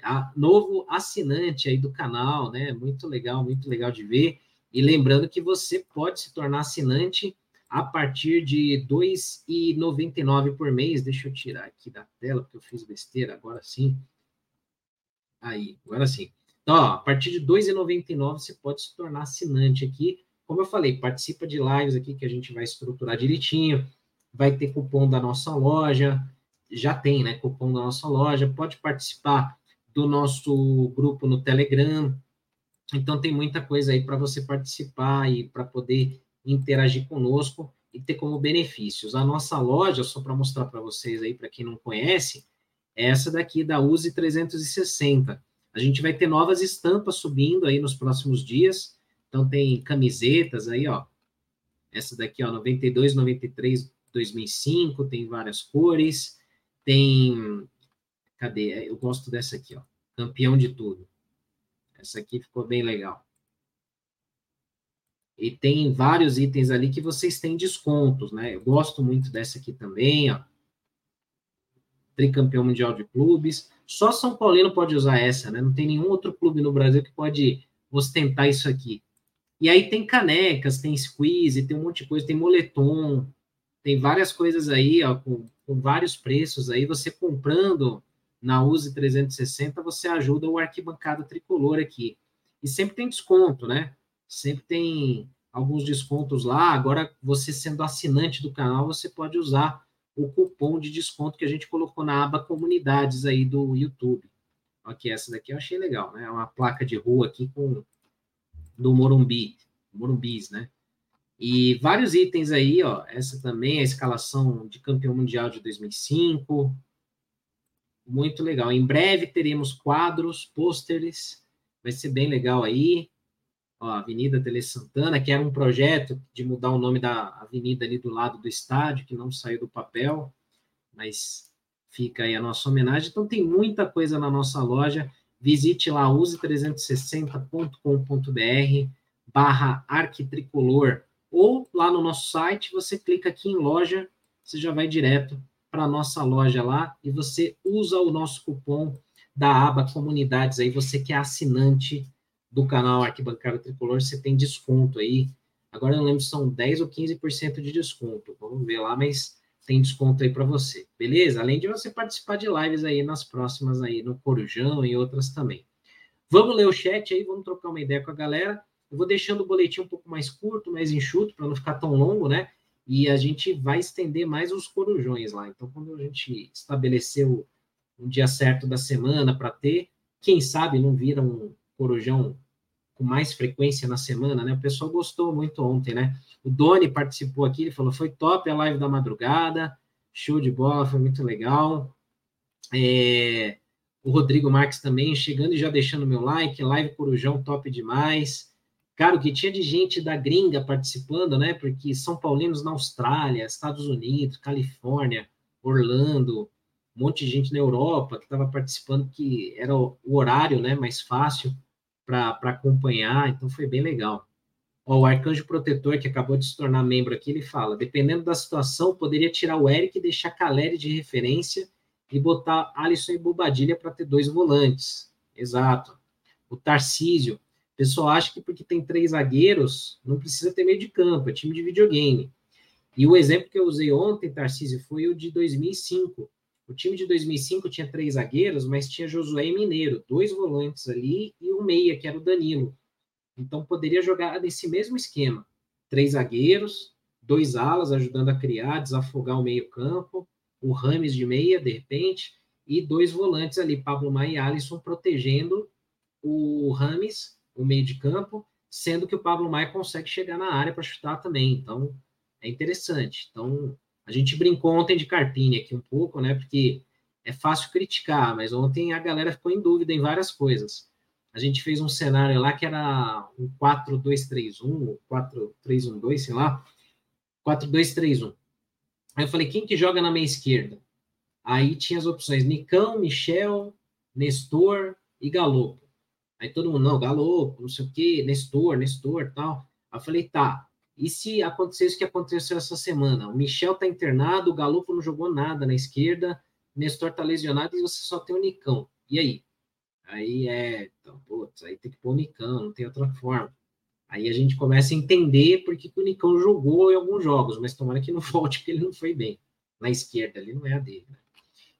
A: A, novo assinante aí do canal, né? Muito legal, muito legal de ver. E lembrando que você pode se tornar assinante a partir de R$ 2,99 por mês. Deixa eu tirar aqui da tela, porque eu fiz besteira, agora sim. Aí, agora sim. Então, ó, a partir de R$ 2,99 você pode se tornar assinante aqui. Como eu falei, participa de lives aqui que a gente vai estruturar direitinho. Vai ter cupom da nossa loja. Já tem, né? Cupom da nossa loja. Pode participar do nosso grupo no Telegram. Então, tem muita coisa aí para você participar e para poder interagir conosco e ter como benefícios. A nossa loja, só para mostrar para vocês aí, para quem não conhece, é essa daqui da Use 360. A gente vai ter novas estampas subindo aí nos próximos dias. Então tem camisetas aí, ó. Essa daqui, ó, 92, 93, 2005, tem várias cores. Tem Cadê? Eu gosto dessa aqui, ó. Campeão de tudo. Essa aqui ficou bem legal. E tem vários itens ali que vocês têm descontos, né? Eu gosto muito dessa aqui também, ó. Tricampeão mundial de clubes. Só São Paulino pode usar essa, né? Não tem nenhum outro clube no Brasil que pode ostentar isso aqui. E aí tem canecas, tem squeeze, tem um monte de coisa, tem moletom, tem várias coisas aí, ó, com, com vários preços aí. Você comprando na Use 360, você ajuda o arquibancada tricolor aqui. E sempre tem desconto, né? Sempre tem alguns descontos lá. Agora, você sendo assinante do canal, você pode usar o cupom de desconto que a gente colocou na aba comunidades aí do YouTube. Aqui, essa daqui eu achei legal, né? É uma placa de rua aqui com do Morumbi, Morumbis, né? E vários itens aí, ó. Essa também, a escalação de campeão mundial de 2005. Muito legal. Em breve teremos quadros, pôsteres. Vai ser bem legal aí ó, Avenida Tele Santana, que era um projeto de mudar o nome da avenida ali do lado do estádio, que não saiu do papel, mas fica aí a nossa homenagem. Então tem muita coisa na nossa loja. Visite lá use360.com.br barra arquitricolor ou lá no nosso site, você clica aqui em loja, você já vai direto para a nossa loja lá e você usa o nosso cupom da aba comunidades aí, você que é assinante do canal Arquibancada Tricolor, você tem desconto aí. Agora eu não lembro se são 10 ou 15% de desconto. Vamos ver lá, mas tem desconto aí para você. Beleza? Além de você participar de lives aí nas próximas aí no Corujão e outras também. Vamos ler o chat aí, vamos trocar uma ideia com a galera. Eu vou deixando o boletim um pouco mais curto, mais enxuto, para não ficar tão longo, né? E a gente vai estender mais os corujões lá. Então, quando a gente estabeleceu um dia certo da semana para ter, quem sabe não vira um corujão com mais frequência na semana, né? O pessoal gostou muito ontem, né? O Doni participou aqui, ele falou: foi top a live da madrugada, show de bola, foi muito legal. É, o Rodrigo Marques também chegando e já deixando meu like, live Corujão top demais. Cara, o que tinha de gente da gringa participando, né? Porque São Paulinos na Austrália, Estados Unidos, Califórnia, Orlando, um monte de gente na Europa que estava participando, que era o horário né, mais fácil para acompanhar, então foi bem legal. Ó, o Arcanjo Protetor, que acabou de se tornar membro aqui, ele fala: dependendo da situação, poderia tirar o Eric e deixar Caleri de referência e botar Alisson e Bobadilha para ter dois volantes. Exato. O Tarcísio. O pessoal acha que porque tem três zagueiros, não precisa ter meio de campo, é time de videogame. E o exemplo que eu usei ontem, Tarcísio, foi o de 2005. O time de 2005 tinha três zagueiros, mas tinha Josué e Mineiro, dois volantes ali e um meia, que era o Danilo. Então poderia jogar nesse mesmo esquema: três zagueiros, dois alas ajudando a criar, desafogar o meio-campo, o Rames de meia, de repente, e dois volantes ali, Pablo Maia e Alisson, protegendo o Rames, o meio de campo, sendo que o Pablo Maia consegue chegar na área para chutar também. Então é interessante. Então a gente brincou ontem de Carpini aqui um pouco, né? Porque é fácil criticar, mas ontem a galera ficou em dúvida em várias coisas. A gente fez um cenário lá que era um 4-2-3-1, 4-3-1-2, sei lá, 4-2-3-1. Aí eu falei, quem que joga na meia esquerda? Aí tinha as opções Nicão, Michel, Nestor e Galopo. Aí todo mundo, não, Galopo, não sei o quê, Nestor, Nestor tal. Aí eu falei, tá, E se acontecer isso que aconteceu essa semana? O Michel tá internado, o Galo não jogou nada na esquerda, Nestor tá lesionado e você só tem o Nicão. E aí? Aí é, então, putz, aí tem que pôr o Nicão, não tem outra forma. Aí a gente começa a entender por que, o Nicão jogou em alguns jogos, mas tomara que não volte, porque ele não foi bem. Na esquerda, ali não é a dele. Né?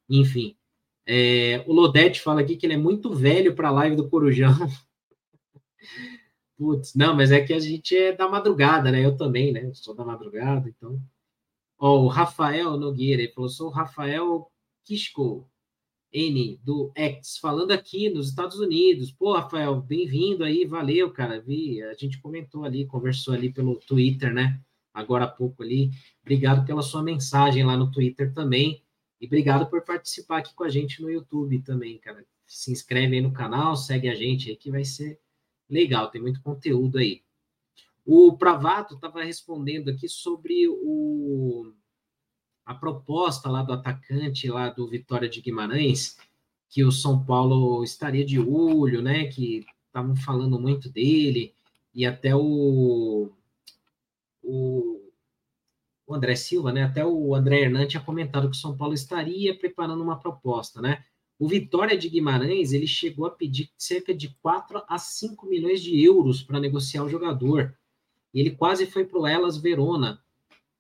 A: Enfim, é, o Lodete fala aqui que ele é muito velho para a live do Corujão. Putz, não, mas é que a gente é da madrugada, né? Eu também, né? Eu sou da madrugada, então. Ó, o Rafael Nogueira, ele falou: sou o Rafael Kisco, N, do X, falando aqui nos Estados Unidos. Pô, Rafael, bem-vindo aí, valeu, cara. Vi, a gente comentou ali, conversou ali pelo Twitter, né? Agora há pouco ali. Obrigado pela sua mensagem lá no Twitter também. E obrigado por participar aqui com a gente no YouTube também, cara. Se inscreve aí no canal, segue a gente aí que vai ser legal, tem muito conteúdo aí. O Pravato estava respondendo aqui sobre o a proposta lá do atacante lá do Vitória de Guimarães, que o São Paulo estaria de olho, né? Que estavam falando muito dele, e até o, o, o, André Silva, né? Até o André Hernan tinha comentado que o São Paulo estaria preparando uma proposta, né? O Vitória de Guimarães ele chegou a pedir cerca de 4 a 5 milhões de euros para negociar o jogador. Ele quase foi para o Elas Verona.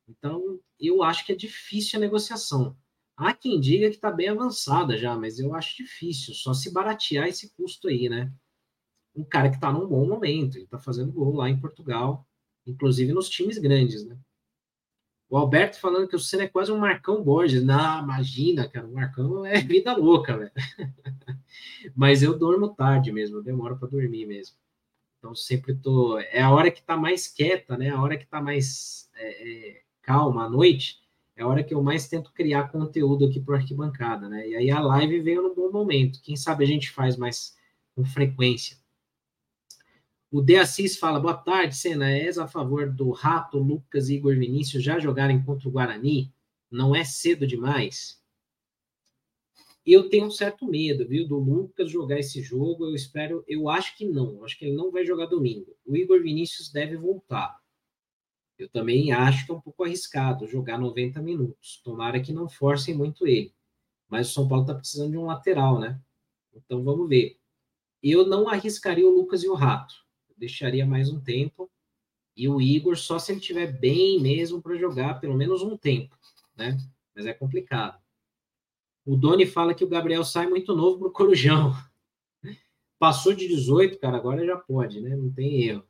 A: Então, eu acho que é difícil a negociação. Há quem diga que está bem avançada já, mas eu acho difícil, só se baratear esse custo aí, né? Um cara que está num bom momento, ele está fazendo gol lá em Portugal, inclusive nos times grandes, né? O Alberto falando que o Senna é quase um Marcão Borges. Não, imagina, cara, o Marcão é vida louca, velho. Mas eu durmo tarde mesmo, eu demoro para dormir mesmo. Então sempre tô. É a hora que tá mais quieta, né? A hora que tá mais é, é, calma à noite, é a hora que eu mais tento criar conteúdo aqui por arquibancada, né? E aí a live veio num bom momento. Quem sabe a gente faz mais com frequência. O De Assis fala: boa tarde, Senna. És a favor do Rato, Lucas e Igor Vinícius já jogarem contra o Guarani? Não é cedo demais? Eu tenho um certo medo, viu, do Lucas jogar esse jogo. Eu espero, eu acho que não. Eu acho que ele não vai jogar domingo. O Igor Vinícius deve voltar. Eu também acho que é um pouco arriscado jogar 90 minutos. Tomara que não forcem muito ele. Mas o São Paulo está precisando de um lateral, né? Então vamos ver. Eu não arriscaria o Lucas e o Rato. Deixaria mais um tempo. E o Igor só se ele estiver bem mesmo para jogar pelo menos um tempo, né? Mas é complicado. O Doni fala que o Gabriel sai muito novo para o Corujão. Passou de 18, cara, agora já pode, né? Não tem erro.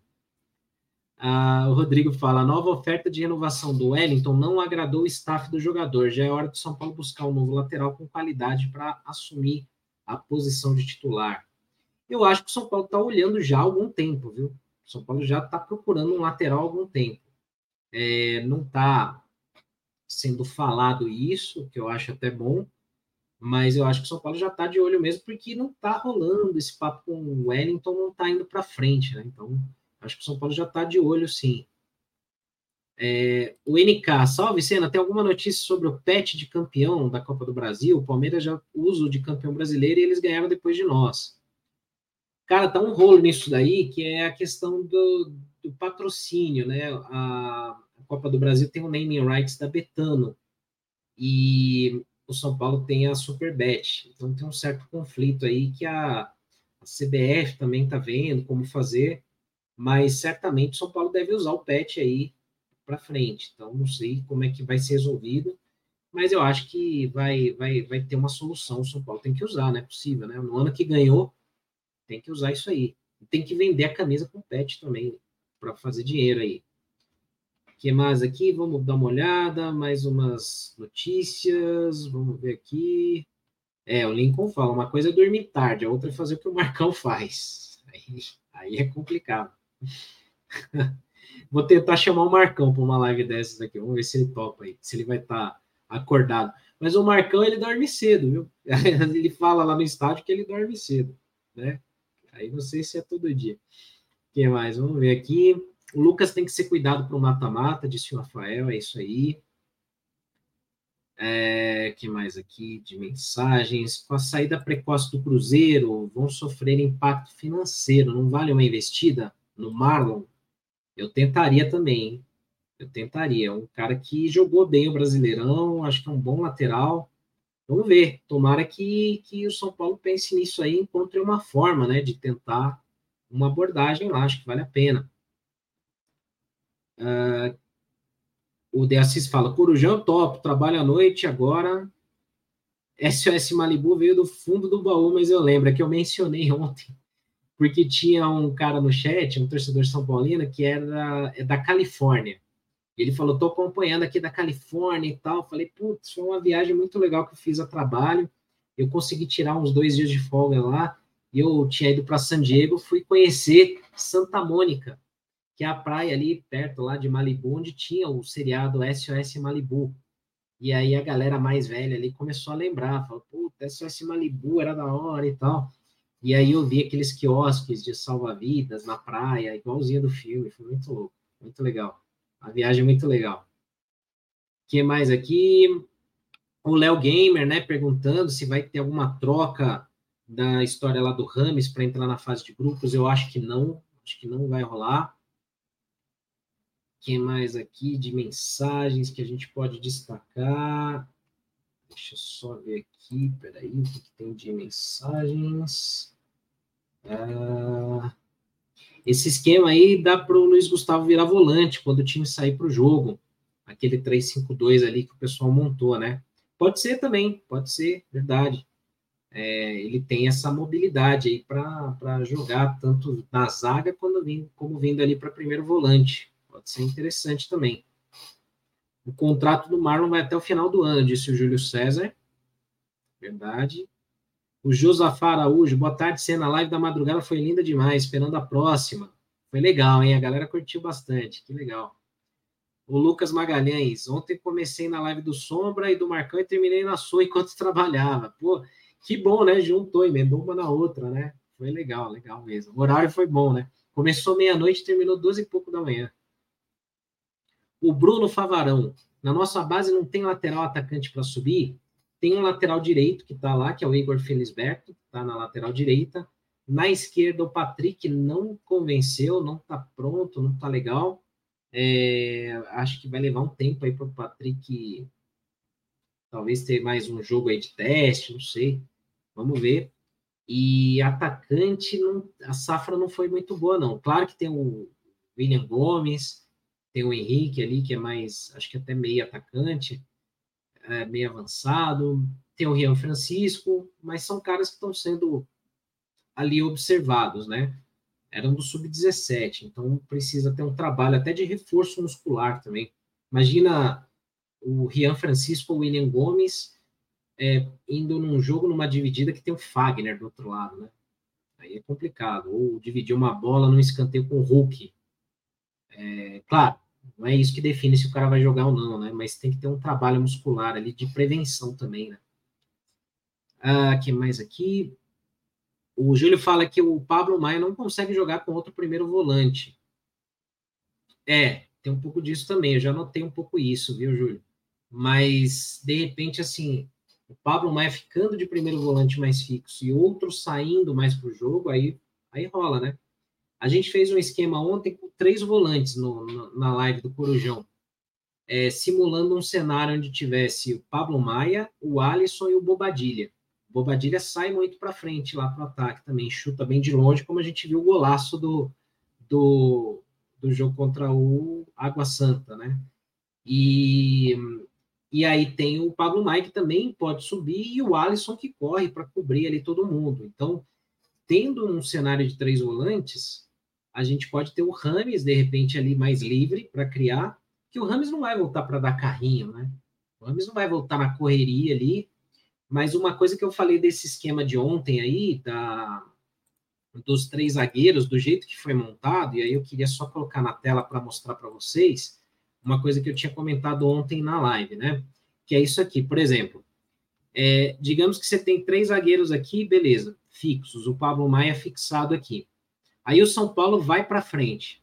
A: Ah, o Rodrigo fala: a nova oferta de renovação do Wellington não agradou o staff do jogador. Já é hora do São Paulo buscar um novo lateral com qualidade para assumir a posição de titular. Eu acho que o São Paulo está olhando já há algum tempo, viu? O São Paulo já está procurando um lateral há algum tempo. É, não está sendo falado isso, que eu acho até bom, mas eu acho que o São Paulo já está de olho mesmo, porque não está rolando esse papo com o Wellington, não está indo para frente, né? Então Acho que o São Paulo já está de olho, sim. É, o NK, salve Senna, tem alguma notícia sobre o pet de campeão da Copa do Brasil? O Palmeiras já usa o de campeão brasileiro e eles ganharam depois de nós. Cara, tá um rolo nisso daí, que é a questão do, do patrocínio, né? A, Copa do Brasil tem o naming rights da Betano e o São Paulo tem a Superbet. Então tem um certo conflito aí que a, a CBF também tá vendo como fazer mas certamente o São Paulo deve usar o PET aí para frente. Então, não sei como é que vai ser resolvido, mas eu acho que vai, vai, vai ter uma solução. O São Paulo tem que usar, não é possível, né? No ano que ganhou, tem que usar isso aí. Tem que vender a camisa com PET também, para fazer dinheiro aí. O que mais aqui? Vamos dar uma olhada, mais umas notícias, vamos ver aqui. É, o Lincoln fala, uma coisa é dormir tarde, a outra é fazer o que o Marcão faz. Aí, aí é complicado. Vou tentar chamar o Marcão para uma live dessas aqui. Vamos ver se ele topa aí, se ele vai estar tá acordado. Mas o Marcão, ele dorme cedo, viu? Ele fala lá no estádio que ele dorme cedo, né? Aí não sei se é todo dia. O que mais? Vamos ver aqui. O Lucas tem que ser cuidado para o mata-mata, disse o Rafael, é isso aí. É, que mais aqui de mensagens? Com a saída precoce do Cruzeiro, vão sofrer impacto financeiro. Não vale uma investida? no Marlon, eu tentaria também, hein? Eu tentaria. Um cara que jogou bem o Brasileirão, acho que é um bom lateral. Vamos ver. Tomara que, que o São Paulo pense nisso aí, encontre uma forma, né, de tentar uma abordagem lá. Acho que vale a pena. Uh, o De Assis fala: Corujão top, trabalha à noite agora. SOS Malibu veio do fundo do baú, mas eu lembro é que eu mencionei ontem, porque tinha um cara no chat, um torcedor São Paulino, que era é da Califórnia. Ele falou: tô acompanhando aqui da Califórnia e tal. falei: putz, foi uma viagem muito legal que eu fiz a trabalho. Eu consegui tirar uns dois dias de folga lá. E eu tinha ido para San Diego, fui conhecer Santa Mônica que é a praia ali perto lá de Malibu, onde tinha o seriado SOS Malibu. E aí a galera mais velha ali começou a lembrar, falou, puta, SOS Malibu era da hora e tal. E aí eu vi aqueles quiosques de salva-vidas na praia, igualzinho do filme, foi muito louco, muito legal. A viagem é muito legal. O que mais aqui? O Léo Gamer, né, perguntando se vai ter alguma troca da história lá do Rames para entrar na fase de grupos. Eu acho que não, acho que não vai rolar que mais aqui de mensagens que a gente pode destacar? Deixa eu só ver aqui, peraí, o que, que tem de mensagens? Ah, esse esquema aí dá para o Luiz Gustavo virar volante quando o time sair para o jogo. Aquele 3-5-2 ali que o pessoal montou, né? Pode ser também, pode ser, verdade. É, ele tem essa mobilidade aí para jogar tanto na zaga quando vindo, como vindo ali para primeiro volante. Pode ser interessante também. O contrato do Marlon vai até o final do ano, disse o Júlio César. Verdade. O Josafá Araújo, boa tarde, cena live da madrugada foi linda demais, esperando a próxima. Foi legal, hein? A galera curtiu bastante, que legal. O Lucas Magalhães, ontem comecei na live do Sombra e do Marcão e terminei na sua enquanto trabalhava. Pô, que bom, né? Juntou, emendou uma na outra, né? Foi legal, legal mesmo. O horário foi bom, né? Começou meia-noite e terminou duas e pouco da manhã. O Bruno Favarão. Na nossa base não tem lateral atacante para subir. Tem um lateral direito que está lá, que é o Igor Felisberto, está na lateral direita. Na esquerda, o Patrick não convenceu, não está pronto, não está legal. É, acho que vai levar um tempo aí para o Patrick talvez ter mais um jogo aí de teste, não sei. Vamos ver. E atacante, não, a safra não foi muito boa, não. Claro que tem o William Gomes, tem o Henrique ali, que é mais, acho que até meio atacante, é, meio avançado. Tem o Rian Francisco, mas são caras que estão sendo ali observados, né? Eram do sub-17, então precisa ter um trabalho até de reforço muscular também. Imagina o Rian Francisco o William Gomes é, indo num jogo numa dividida que tem o Fagner do outro lado, né? Aí é complicado. Ou dividir uma bola num escanteio com o Hulk. É, claro, não é isso que define se o cara vai jogar ou não, né? Mas tem que ter um trabalho muscular ali de prevenção também, né? Ah, que mais aqui? O Júlio fala que o Pablo Maia não consegue jogar com outro primeiro volante. É, tem um pouco disso também. Eu já notei um pouco isso, viu, Júlio? Mas, de repente, assim, o Pablo Maia ficando de primeiro volante mais fixo e outro saindo mais para o jogo, aí, aí rola, né? A gente fez um esquema ontem com três volantes no, no, na live do Corujão, é, simulando um cenário onde tivesse o Pablo Maia, o Alisson e o Bobadilha. O Bobadilha sai muito para frente lá para o ataque também, chuta bem de longe, como a gente viu o golaço do, do, do jogo contra o Água Santa, né? E, e aí tem o Pablo Maia que também pode subir e o Alisson que corre para cobrir ali todo mundo. Então, tendo um cenário de três volantes, a gente pode ter o Rames, de repente, ali mais livre para criar, que o Rames não vai voltar para dar carrinho, né? O Rames não vai voltar na correria ali, mas uma coisa que eu falei desse esquema de ontem aí, da, dos três zagueiros, do jeito que foi montado, e aí eu queria só colocar na tela para mostrar para vocês, uma coisa que eu tinha comentado ontem na live, né? Que é isso aqui, por exemplo, é, digamos que você tem três zagueiros aqui, beleza, fixos, o Pablo Maia fixado aqui. Aí o São Paulo vai para frente.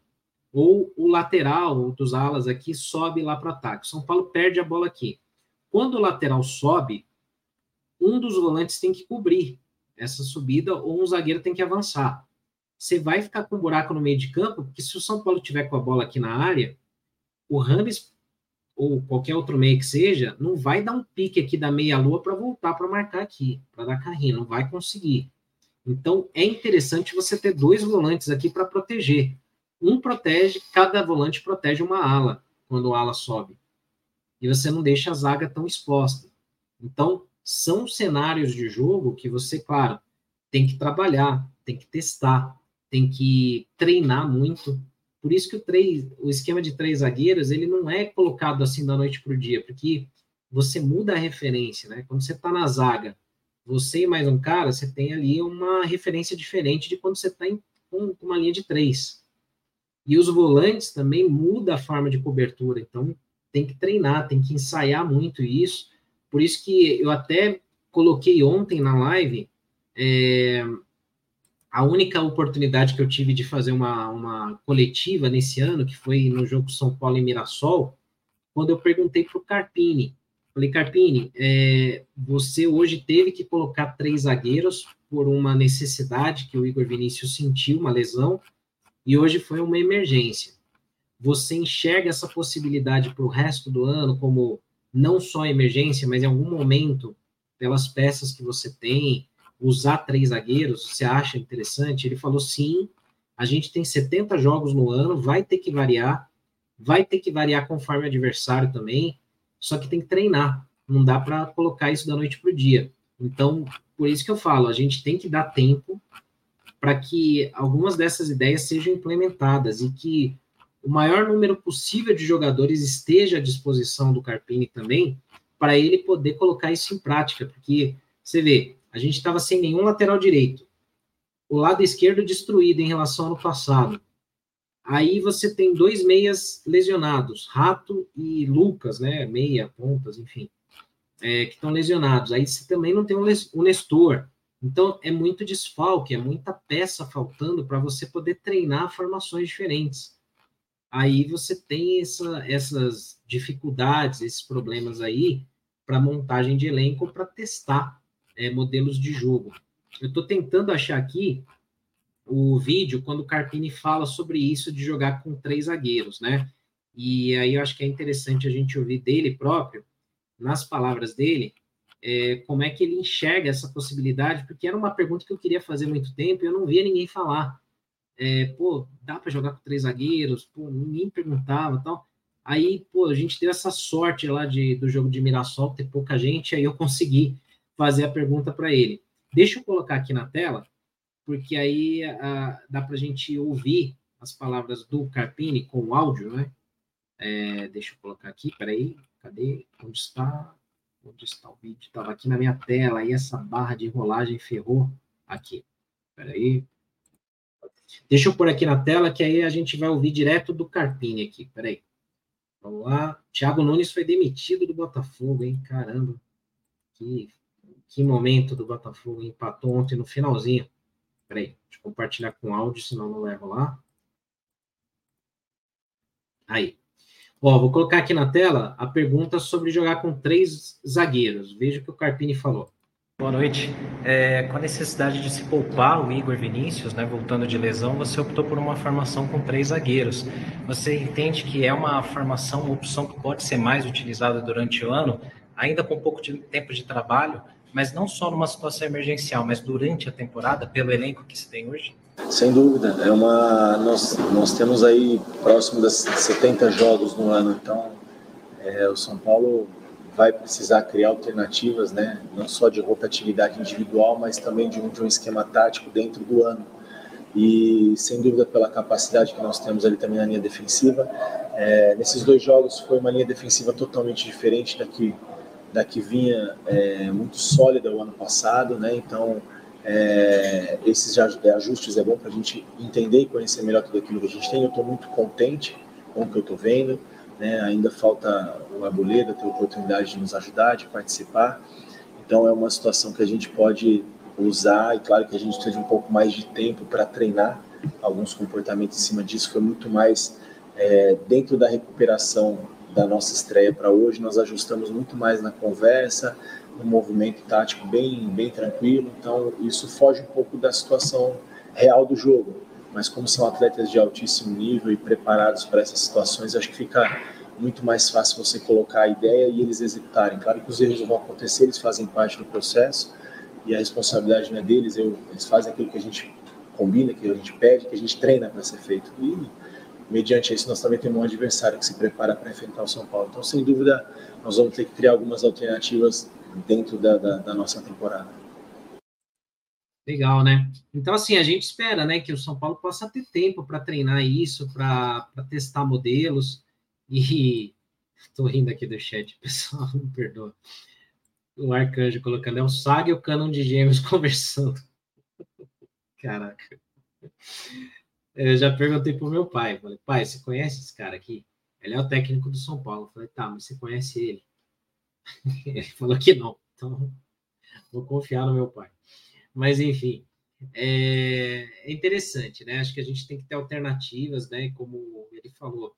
A: Ou o lateral dos alas aqui sobe lá para o ataque. O São Paulo perde a bola aqui. Quando o lateral sobe, um dos volantes tem que cobrir essa subida ou um zagueiro tem que avançar. Você vai ficar com um buraco no meio de campo, porque se o São Paulo tiver com a bola aqui na área, o Rames ou qualquer outro meio que seja, não vai dar um pique aqui da meia-lua para voltar para marcar aqui, para dar carrinho, não vai conseguir. Então, é interessante você ter dois volantes aqui para proteger. Um protege, cada volante protege uma ala, quando a ala sobe. E você não deixa a zaga tão exposta. Então, são cenários de jogo que você, claro, tem que trabalhar, tem que testar, tem que treinar muito. Por isso que o, três, o esquema de três zagueiros, ele não é colocado assim da noite para o dia, porque você muda a referência, né? Quando você está na zaga, você e mais um cara, você tem ali uma referência diferente de quando você está com uma linha de três. E os volantes também muda a forma de cobertura, então tem que treinar, tem que ensaiar muito isso. Por isso que eu até coloquei ontem na live é, a única oportunidade que eu tive de fazer uma, uma coletiva nesse ano, que foi no jogo São Paulo e Mirassol, quando eu perguntei para o Carpini. Falei, Carpini, é, você hoje teve que colocar três zagueiros por uma necessidade que o Igor Vinícius sentiu, uma lesão, e hoje foi uma emergência. Você enxerga essa possibilidade para o resto do ano como não só emergência, mas em algum momento, pelas peças que você tem, usar três zagueiros, você acha interessante? Ele falou sim, a gente tem 70 jogos no ano, vai ter que variar, vai ter que variar conforme o adversário também, só que tem que treinar, não dá para colocar isso da noite para o dia. Então, por isso que eu falo, a gente tem que dar tempo para que algumas dessas ideias sejam implementadas e que o maior número possível de jogadores esteja à disposição do Carpini também, para ele poder colocar isso em prática, porque você vê, a gente estava sem nenhum lateral direito. O lado esquerdo destruído em relação ao passado. Aí você tem dois meias lesionados, Rato e Lucas, né? Meia, pontas, enfim, é, que estão lesionados. Aí você também não tem o Nestor. Então é muito desfalque, é muita peça faltando para você poder treinar formações diferentes. Aí você tem essa, essas dificuldades, esses problemas aí para montagem de elenco para testar é, modelos de jogo. Eu estou tentando achar aqui o vídeo quando o Carpini fala sobre isso de jogar com três zagueiros, né? E aí eu acho que é interessante a gente ouvir dele próprio, nas palavras dele, é, como é que ele enxerga essa possibilidade, porque era uma pergunta que eu queria fazer há muito tempo e eu não via ninguém falar. É, pô, dá para jogar com três zagueiros? Pô, ninguém perguntava tal. Aí, pô, a gente teve essa sorte lá de, do jogo de Mirassol, ter pouca gente, aí eu consegui fazer a pergunta para ele. Deixa eu colocar aqui na tela, porque aí a, dá para a gente ouvir as palavras do Carpini com o áudio, né? É, deixa eu colocar aqui, peraí, cadê? Onde está? Onde está o vídeo? Estava aqui na minha tela, e essa barra de rolagem ferrou aqui. Peraí. Deixa eu pôr aqui na tela, que aí a gente vai ouvir direto do Carpini aqui, peraí. Vamos lá. Thiago Nunes foi demitido do Botafogo, hein? Caramba. Que que momento do Botafogo empatou ontem no finalzinho. Peraí, deixa eu compartilhar com áudio, senão não vai rolar. Aí. Ó, vou colocar aqui na tela a pergunta sobre jogar com três zagueiros. Veja o que o Carpini falou.
B: Boa noite. É, com a necessidade de se poupar o Igor Vinícius, né, voltando de lesão, você optou por uma formação com três zagueiros. Você entende que é uma formação, uma opção que pode ser mais utilizada durante o ano, ainda com pouco de tempo de trabalho, mas não só numa situação emergencial, mas durante a temporada, pelo elenco que se tem hoje?
C: Sem dúvida, é uma nós, nós temos aí próximo das 70 jogos no ano, então é, o São Paulo vai precisar criar alternativas, né? Não só de rotatividade individual, mas também de um, de um esquema tático dentro do ano. E sem dúvida pela capacidade que nós temos ali também na linha defensiva. É, nesses dois jogos foi uma linha defensiva totalmente diferente da que da que vinha é, muito sólida o ano passado, né? Então, é, esses ajustes é bom para a gente entender e conhecer melhor tudo aquilo que a gente tem. Eu estou muito contente com o que eu estou vendo. Né? Ainda falta o Arboleda ter oportunidade de nos ajudar, de participar. Então, é uma situação que a gente pode usar e claro que a gente teve um pouco mais de tempo para treinar alguns comportamentos em cima disso. Foi muito mais é, dentro da recuperação da nossa estreia para hoje, nós ajustamos muito mais na conversa, no movimento tático bem, bem tranquilo, então isso foge um pouco da situação real do jogo. Mas como são atletas de altíssimo nível e preparados para essas situações, acho que fica muito mais fácil você colocar a ideia e eles executarem. Claro que os erros vão acontecer, eles fazem parte do processo e a responsabilidade não é deles, eu, eles fazem aquilo que a gente combina, que a gente pede, que a gente treina para ser feito. E, mediante isso, nós também temos um adversário que se prepara para enfrentar o São Paulo. Então, sem dúvida, nós vamos ter que criar algumas alternativas dentro da, da, da nossa temporada.
A: Legal, né? Então, assim, a gente espera, né, que o São Paulo possa ter tempo para treinar isso, para testar modelos. E estou rindo aqui do chat, pessoal, me perdoa. O Arcanjo colocando, é o Sag e o Canon de Gêmeos conversando. Caraca. Eu já perguntei pro meu pai, falei, pai, você conhece esse cara aqui? Ele é o técnico do São Paulo. Eu falei, tá, mas você conhece ele? Ele falou que não. Então, vou confiar no meu pai. Mas, enfim, é, é interessante, né? Acho que a gente tem que ter alternativas, né? Como ele falou,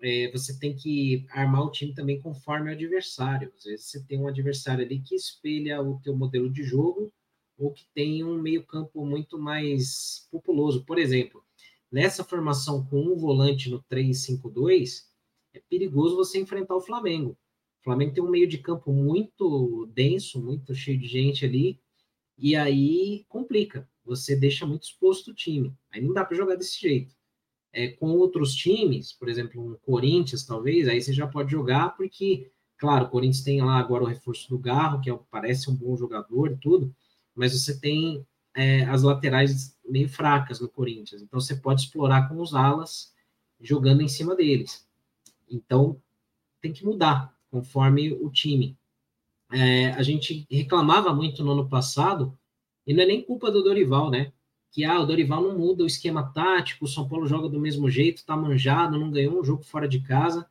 A: é, você tem que armar o time também conforme o adversário. Às vezes você tem um adversário ali que espelha o teu modelo de jogo ou que tem um meio campo muito mais populoso. Por exemplo, nessa formação com um volante no 3-5-2, é perigoso você enfrentar o Flamengo. O Flamengo tem um meio de campo muito denso, muito cheio de gente ali, e aí complica. Você deixa muito exposto o time. Aí não dá para jogar desse jeito. É, com outros times, por exemplo, um Corinthians, talvez, aí você já pode jogar, porque, claro, o Corinthians tem lá agora o reforço do Garro, que é, parece um bom jogador e tudo, mas você tem é, as laterais meio fracas no Corinthians. Então você pode explorar com os alas jogando em cima deles. Então tem que mudar conforme o time. É, a gente reclamava muito no ano passado, e não é nem culpa do Dorival, né? Que ah, o Dorival não muda o esquema tático, o São Paulo joga do mesmo jeito, tá manjado, não ganhou um jogo fora de casa.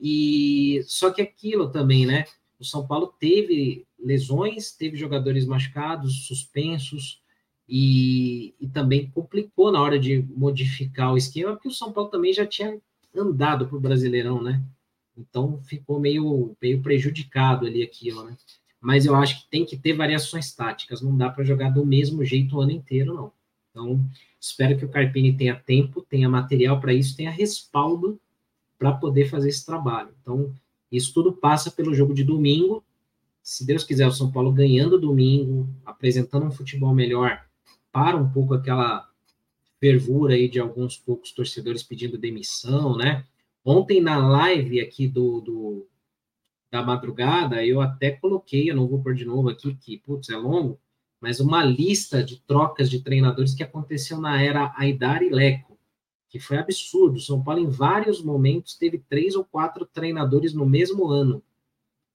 A: E só que aquilo também, né? O São Paulo teve lesões, teve jogadores machucados, suspensos, e, e, também complicou na hora de modificar o esquema, porque o São Paulo também já tinha andado para o Brasileirão, né? Então ficou meio, meio prejudicado ali aquilo, né? Mas eu acho que tem que ter variações táticas, não dá para jogar do mesmo jeito o ano inteiro, não. Então, espero que o Carpini tenha tempo, tenha material para isso, tenha respaldo para poder fazer esse trabalho. Então, isso tudo passa pelo jogo de domingo. Se Deus quiser, o São Paulo ganhando domingo, apresentando um futebol melhor, para um pouco aquela fervura aí de alguns poucos torcedores pedindo demissão, né? Ontem na live aqui do, do da madrugada, eu até coloquei, eu não vou pôr de novo aqui, que, putz, é longo, mas uma lista de trocas de treinadores que aconteceu na era Aidar e Leco, que foi absurdo. São Paulo, em vários momentos, teve três ou quatro treinadores no mesmo ano,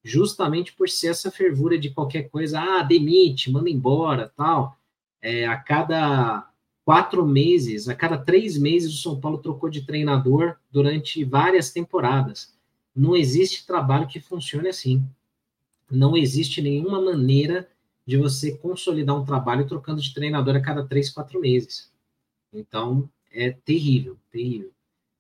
A: justamente por ser essa fervura de qualquer coisa, ah, demite, manda embora, tal. É, a cada quatro meses, a cada três meses, o São Paulo trocou de treinador durante várias temporadas. Não existe trabalho que funcione assim. Não existe nenhuma maneira de você consolidar um trabalho trocando de treinador a cada três, quatro meses. Então, é terrível, terrível.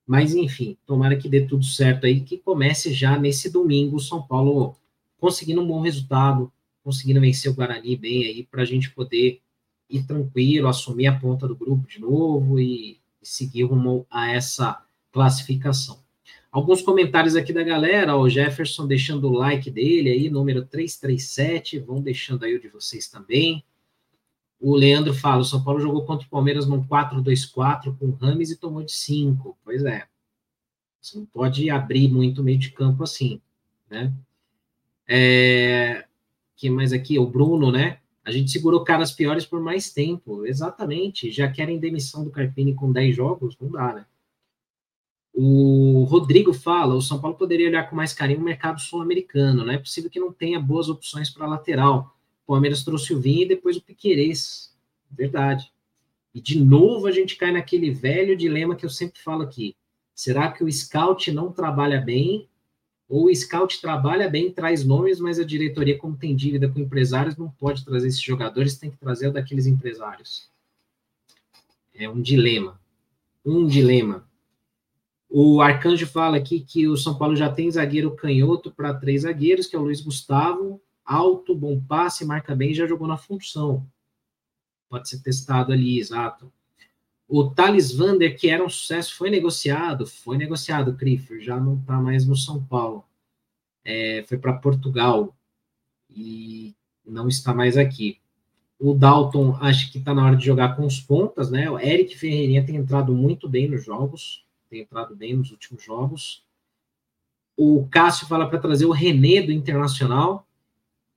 A: Mas, enfim, tomara que dê tudo certo aí, que comece já nesse domingo o São Paulo conseguindo um bom resultado, conseguindo vencer o Guarani bem aí, para a gente poder ir tranquilo, assumir a ponta do grupo de novo e, e seguir rumo a essa classificação. Alguns comentários aqui da galera, o Jefferson deixando o like dele aí, número 337, vão deixando aí o de vocês também. O Leandro fala, o São Paulo jogou contra o Palmeiras num 4-2-4 com Rames e tomou de 5. Pois é. Você não pode abrir muito meio de campo assim, né? É, que mais aqui? O Bruno, né? A gente segurou caras piores por mais tempo. Exatamente. Já querem demissão do Carpini com 10 jogos? Não dá, né? O Rodrigo fala: o São Paulo poderia olhar com mais carinho o mercado sul-americano. Não é possível que não tenha boas opções para lateral. O Palmeiras trouxe o Vinha e depois o Piquerez. Verdade. E de novo a gente cai naquele velho dilema que eu sempre falo aqui. Será que o scout não trabalha bem o scout trabalha bem, traz nomes, mas a diretoria, como tem dívida com empresários, não pode trazer esses jogadores, tem que trazer o daqueles empresários. É um dilema. Um dilema. O Arcanjo fala aqui que o São Paulo já tem zagueiro canhoto para três zagueiros, que é o Luiz Gustavo, alto, bom passe, marca bem, já jogou na função. Pode ser testado ali, exato. O Thales Vander, que era um sucesso, foi negociado, foi negociado, Criffer, já não está mais no São Paulo. É, foi para Portugal e não está mais aqui. O Dalton acho que está na hora de jogar com os pontas, né? O Eric Ferreirinha tem entrado muito bem nos jogos, tem entrado bem nos últimos jogos. O Cássio fala para trazer o René do Internacional.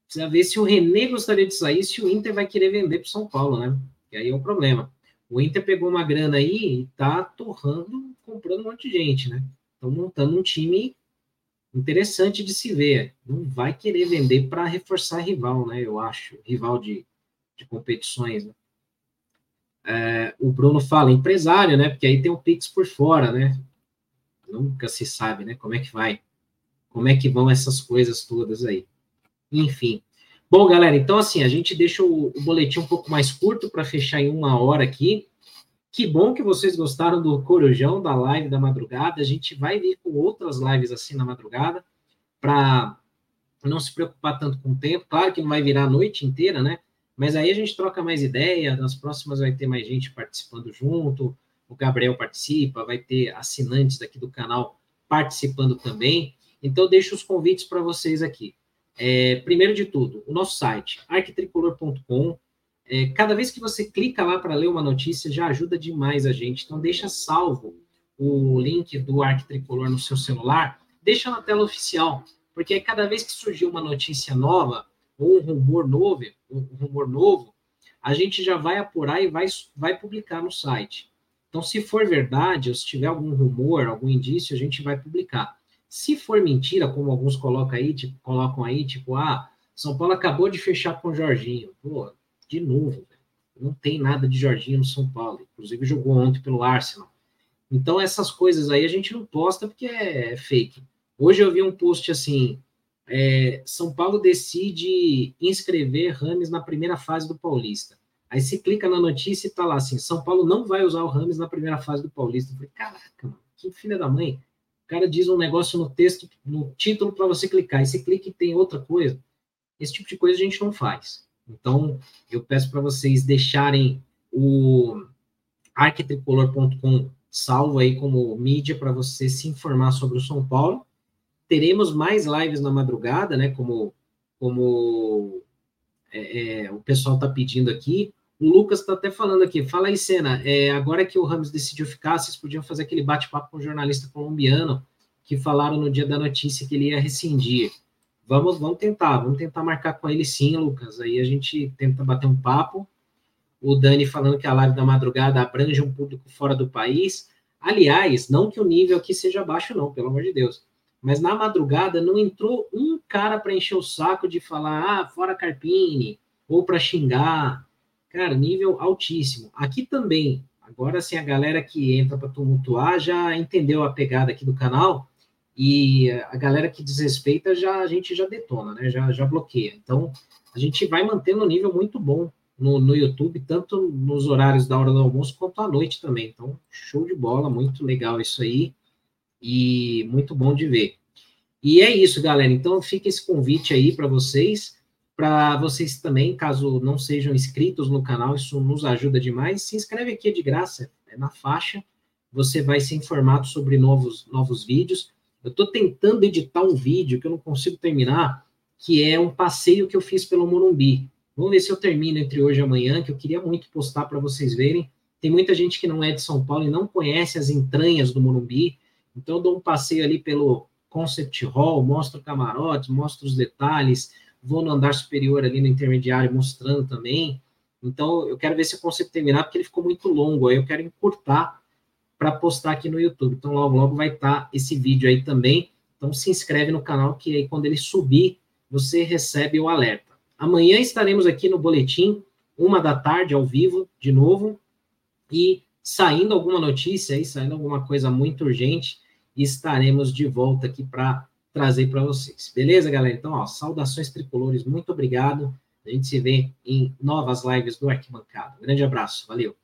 A: Precisa ver se o René gostaria de sair, se o Inter vai querer vender para São Paulo, né? E aí é o problema. O Inter pegou uma grana aí e tá torrando, comprando um monte de gente, né? Estão montando um time interessante de se ver. Não vai querer vender para reforçar rival, né? Eu acho, rival de, de competições. Né? É, o Bruno fala empresário, né? Porque aí tem o Pix por fora, né? Nunca se sabe, né? Como é que vai? Como é que vão essas coisas todas aí? Enfim. Bom, galera, então assim, a gente deixa o, boletim um pouco mais curto para fechar em uma hora aqui. Que bom que vocês gostaram do Corujão, da live da madrugada. A gente vai vir com outras lives assim na madrugada, para não se preocupar tanto com o tempo. Claro que não vai virar a noite inteira, né? Mas aí a gente troca mais ideia. Nas próximas vai ter mais gente participando junto. O Gabriel participa, vai ter assinantes daqui do canal participando também. Então, deixo os convites para vocês aqui. É, primeiro de tudo, o nosso site, arquitricolor.com. É, cada vez que você clica lá para ler uma notícia, já ajuda demais a gente. Então, deixa salvo o link do Arquitricolor no seu celular, deixa na tela oficial, porque cada vez que surgir uma notícia nova ou um rumor novo, um rumor novo, a gente já vai apurar e vai, vai publicar no site. Então, se for verdade, ou se tiver algum rumor, algum indício, a gente vai publicar. Se for mentira, como alguns colocam aí, tipo, colocam aí, tipo, ah, São Paulo acabou de fechar com o Jorginho. Pô, de novo, não tem nada de Jorginho no São Paulo. Inclusive jogou ontem pelo Arsenal. Então essas coisas aí a gente não posta porque é fake. Hoje eu vi um post assim: é, São Paulo decide inscrever Rames na primeira fase do Paulista. Aí você clica na notícia e tá lá assim: São Paulo não vai usar o Rames na primeira fase do Paulista. Eu falei, caraca, que filha da mãe. O cara diz um negócio no texto, no título para você clicar, e você clica e tem outra coisa. Esse tipo de coisa a gente não faz. Então, eu peço para vocês deixarem o arquitricolor.com salvo aí como mídia para você se informar sobre o São Paulo. Teremos mais lives na madrugada, né? Como, como é, é, o pessoal está pedindo aqui. O Lucas está até falando aqui, fala aí, Cena, é, agora que o Ramos decidiu ficar, vocês podiam fazer aquele bate-papo com o jornalista colombiano que falaram no dia da notícia que ele ia rescindir. Vamos, vamos tentar, vamos tentar marcar com ele sim, Lucas. Aí a gente tenta bater um papo. O Dani falando que a live da madrugada abrange um público fora do país. Aliás, não que o nível aqui seja baixo, não, pelo amor de Deus. Mas na madrugada não entrou um cara para encher o saco de falar, ah, fora Carpini, ou para xingar. Cara, nível altíssimo. Aqui também, agora sim, a galera que entra para tumultuar já entendeu a pegada aqui do canal e a galera que desrespeita já a gente já detona, né? Já, já bloqueia. Então, a gente vai mantendo um nível muito bom no, no YouTube, tanto nos horários da hora do almoço quanto à noite também. Então, show de bola, muito legal isso aí e muito bom de ver. E é isso, galera. Então, fica esse convite aí para vocês. Para vocês também, caso não sejam inscritos no canal, isso nos ajuda demais. Se inscreve aqui é de graça, é na faixa. Você vai ser informado sobre novos, novos vídeos. Eu estou tentando editar um vídeo que eu não consigo terminar, que é um passeio que eu fiz pelo Morumbi. Vamos ver se eu termino entre hoje e amanhã, que eu queria muito postar para vocês verem. Tem muita gente que não é de São Paulo e não conhece as entranhas do Morumbi. Então, eu dou um passeio ali pelo Concept Hall, mostro camarotes, mostro os detalhes, vou no andar superior ali no intermediário mostrando também. Então, eu quero ver se eu consigo terminar, porque ele ficou muito longo, aí eu quero encurtar para postar aqui no YouTube. Então, logo, logo vai estar tá esse vídeo aí também. Então, se inscreve no canal, que aí quando ele subir, você recebe o alerta. Amanhã estaremos aqui no Boletim, uma da tarde, ao vivo, de novo, e saindo alguma notícia aí, saindo alguma coisa muito urgente, estaremos de volta aqui para trazer para vocês. Beleza, galera? Então, ó, saudações tricolores, muito obrigado. A gente se vê em novas lives do Arquibancada. Grande abraço, valeu.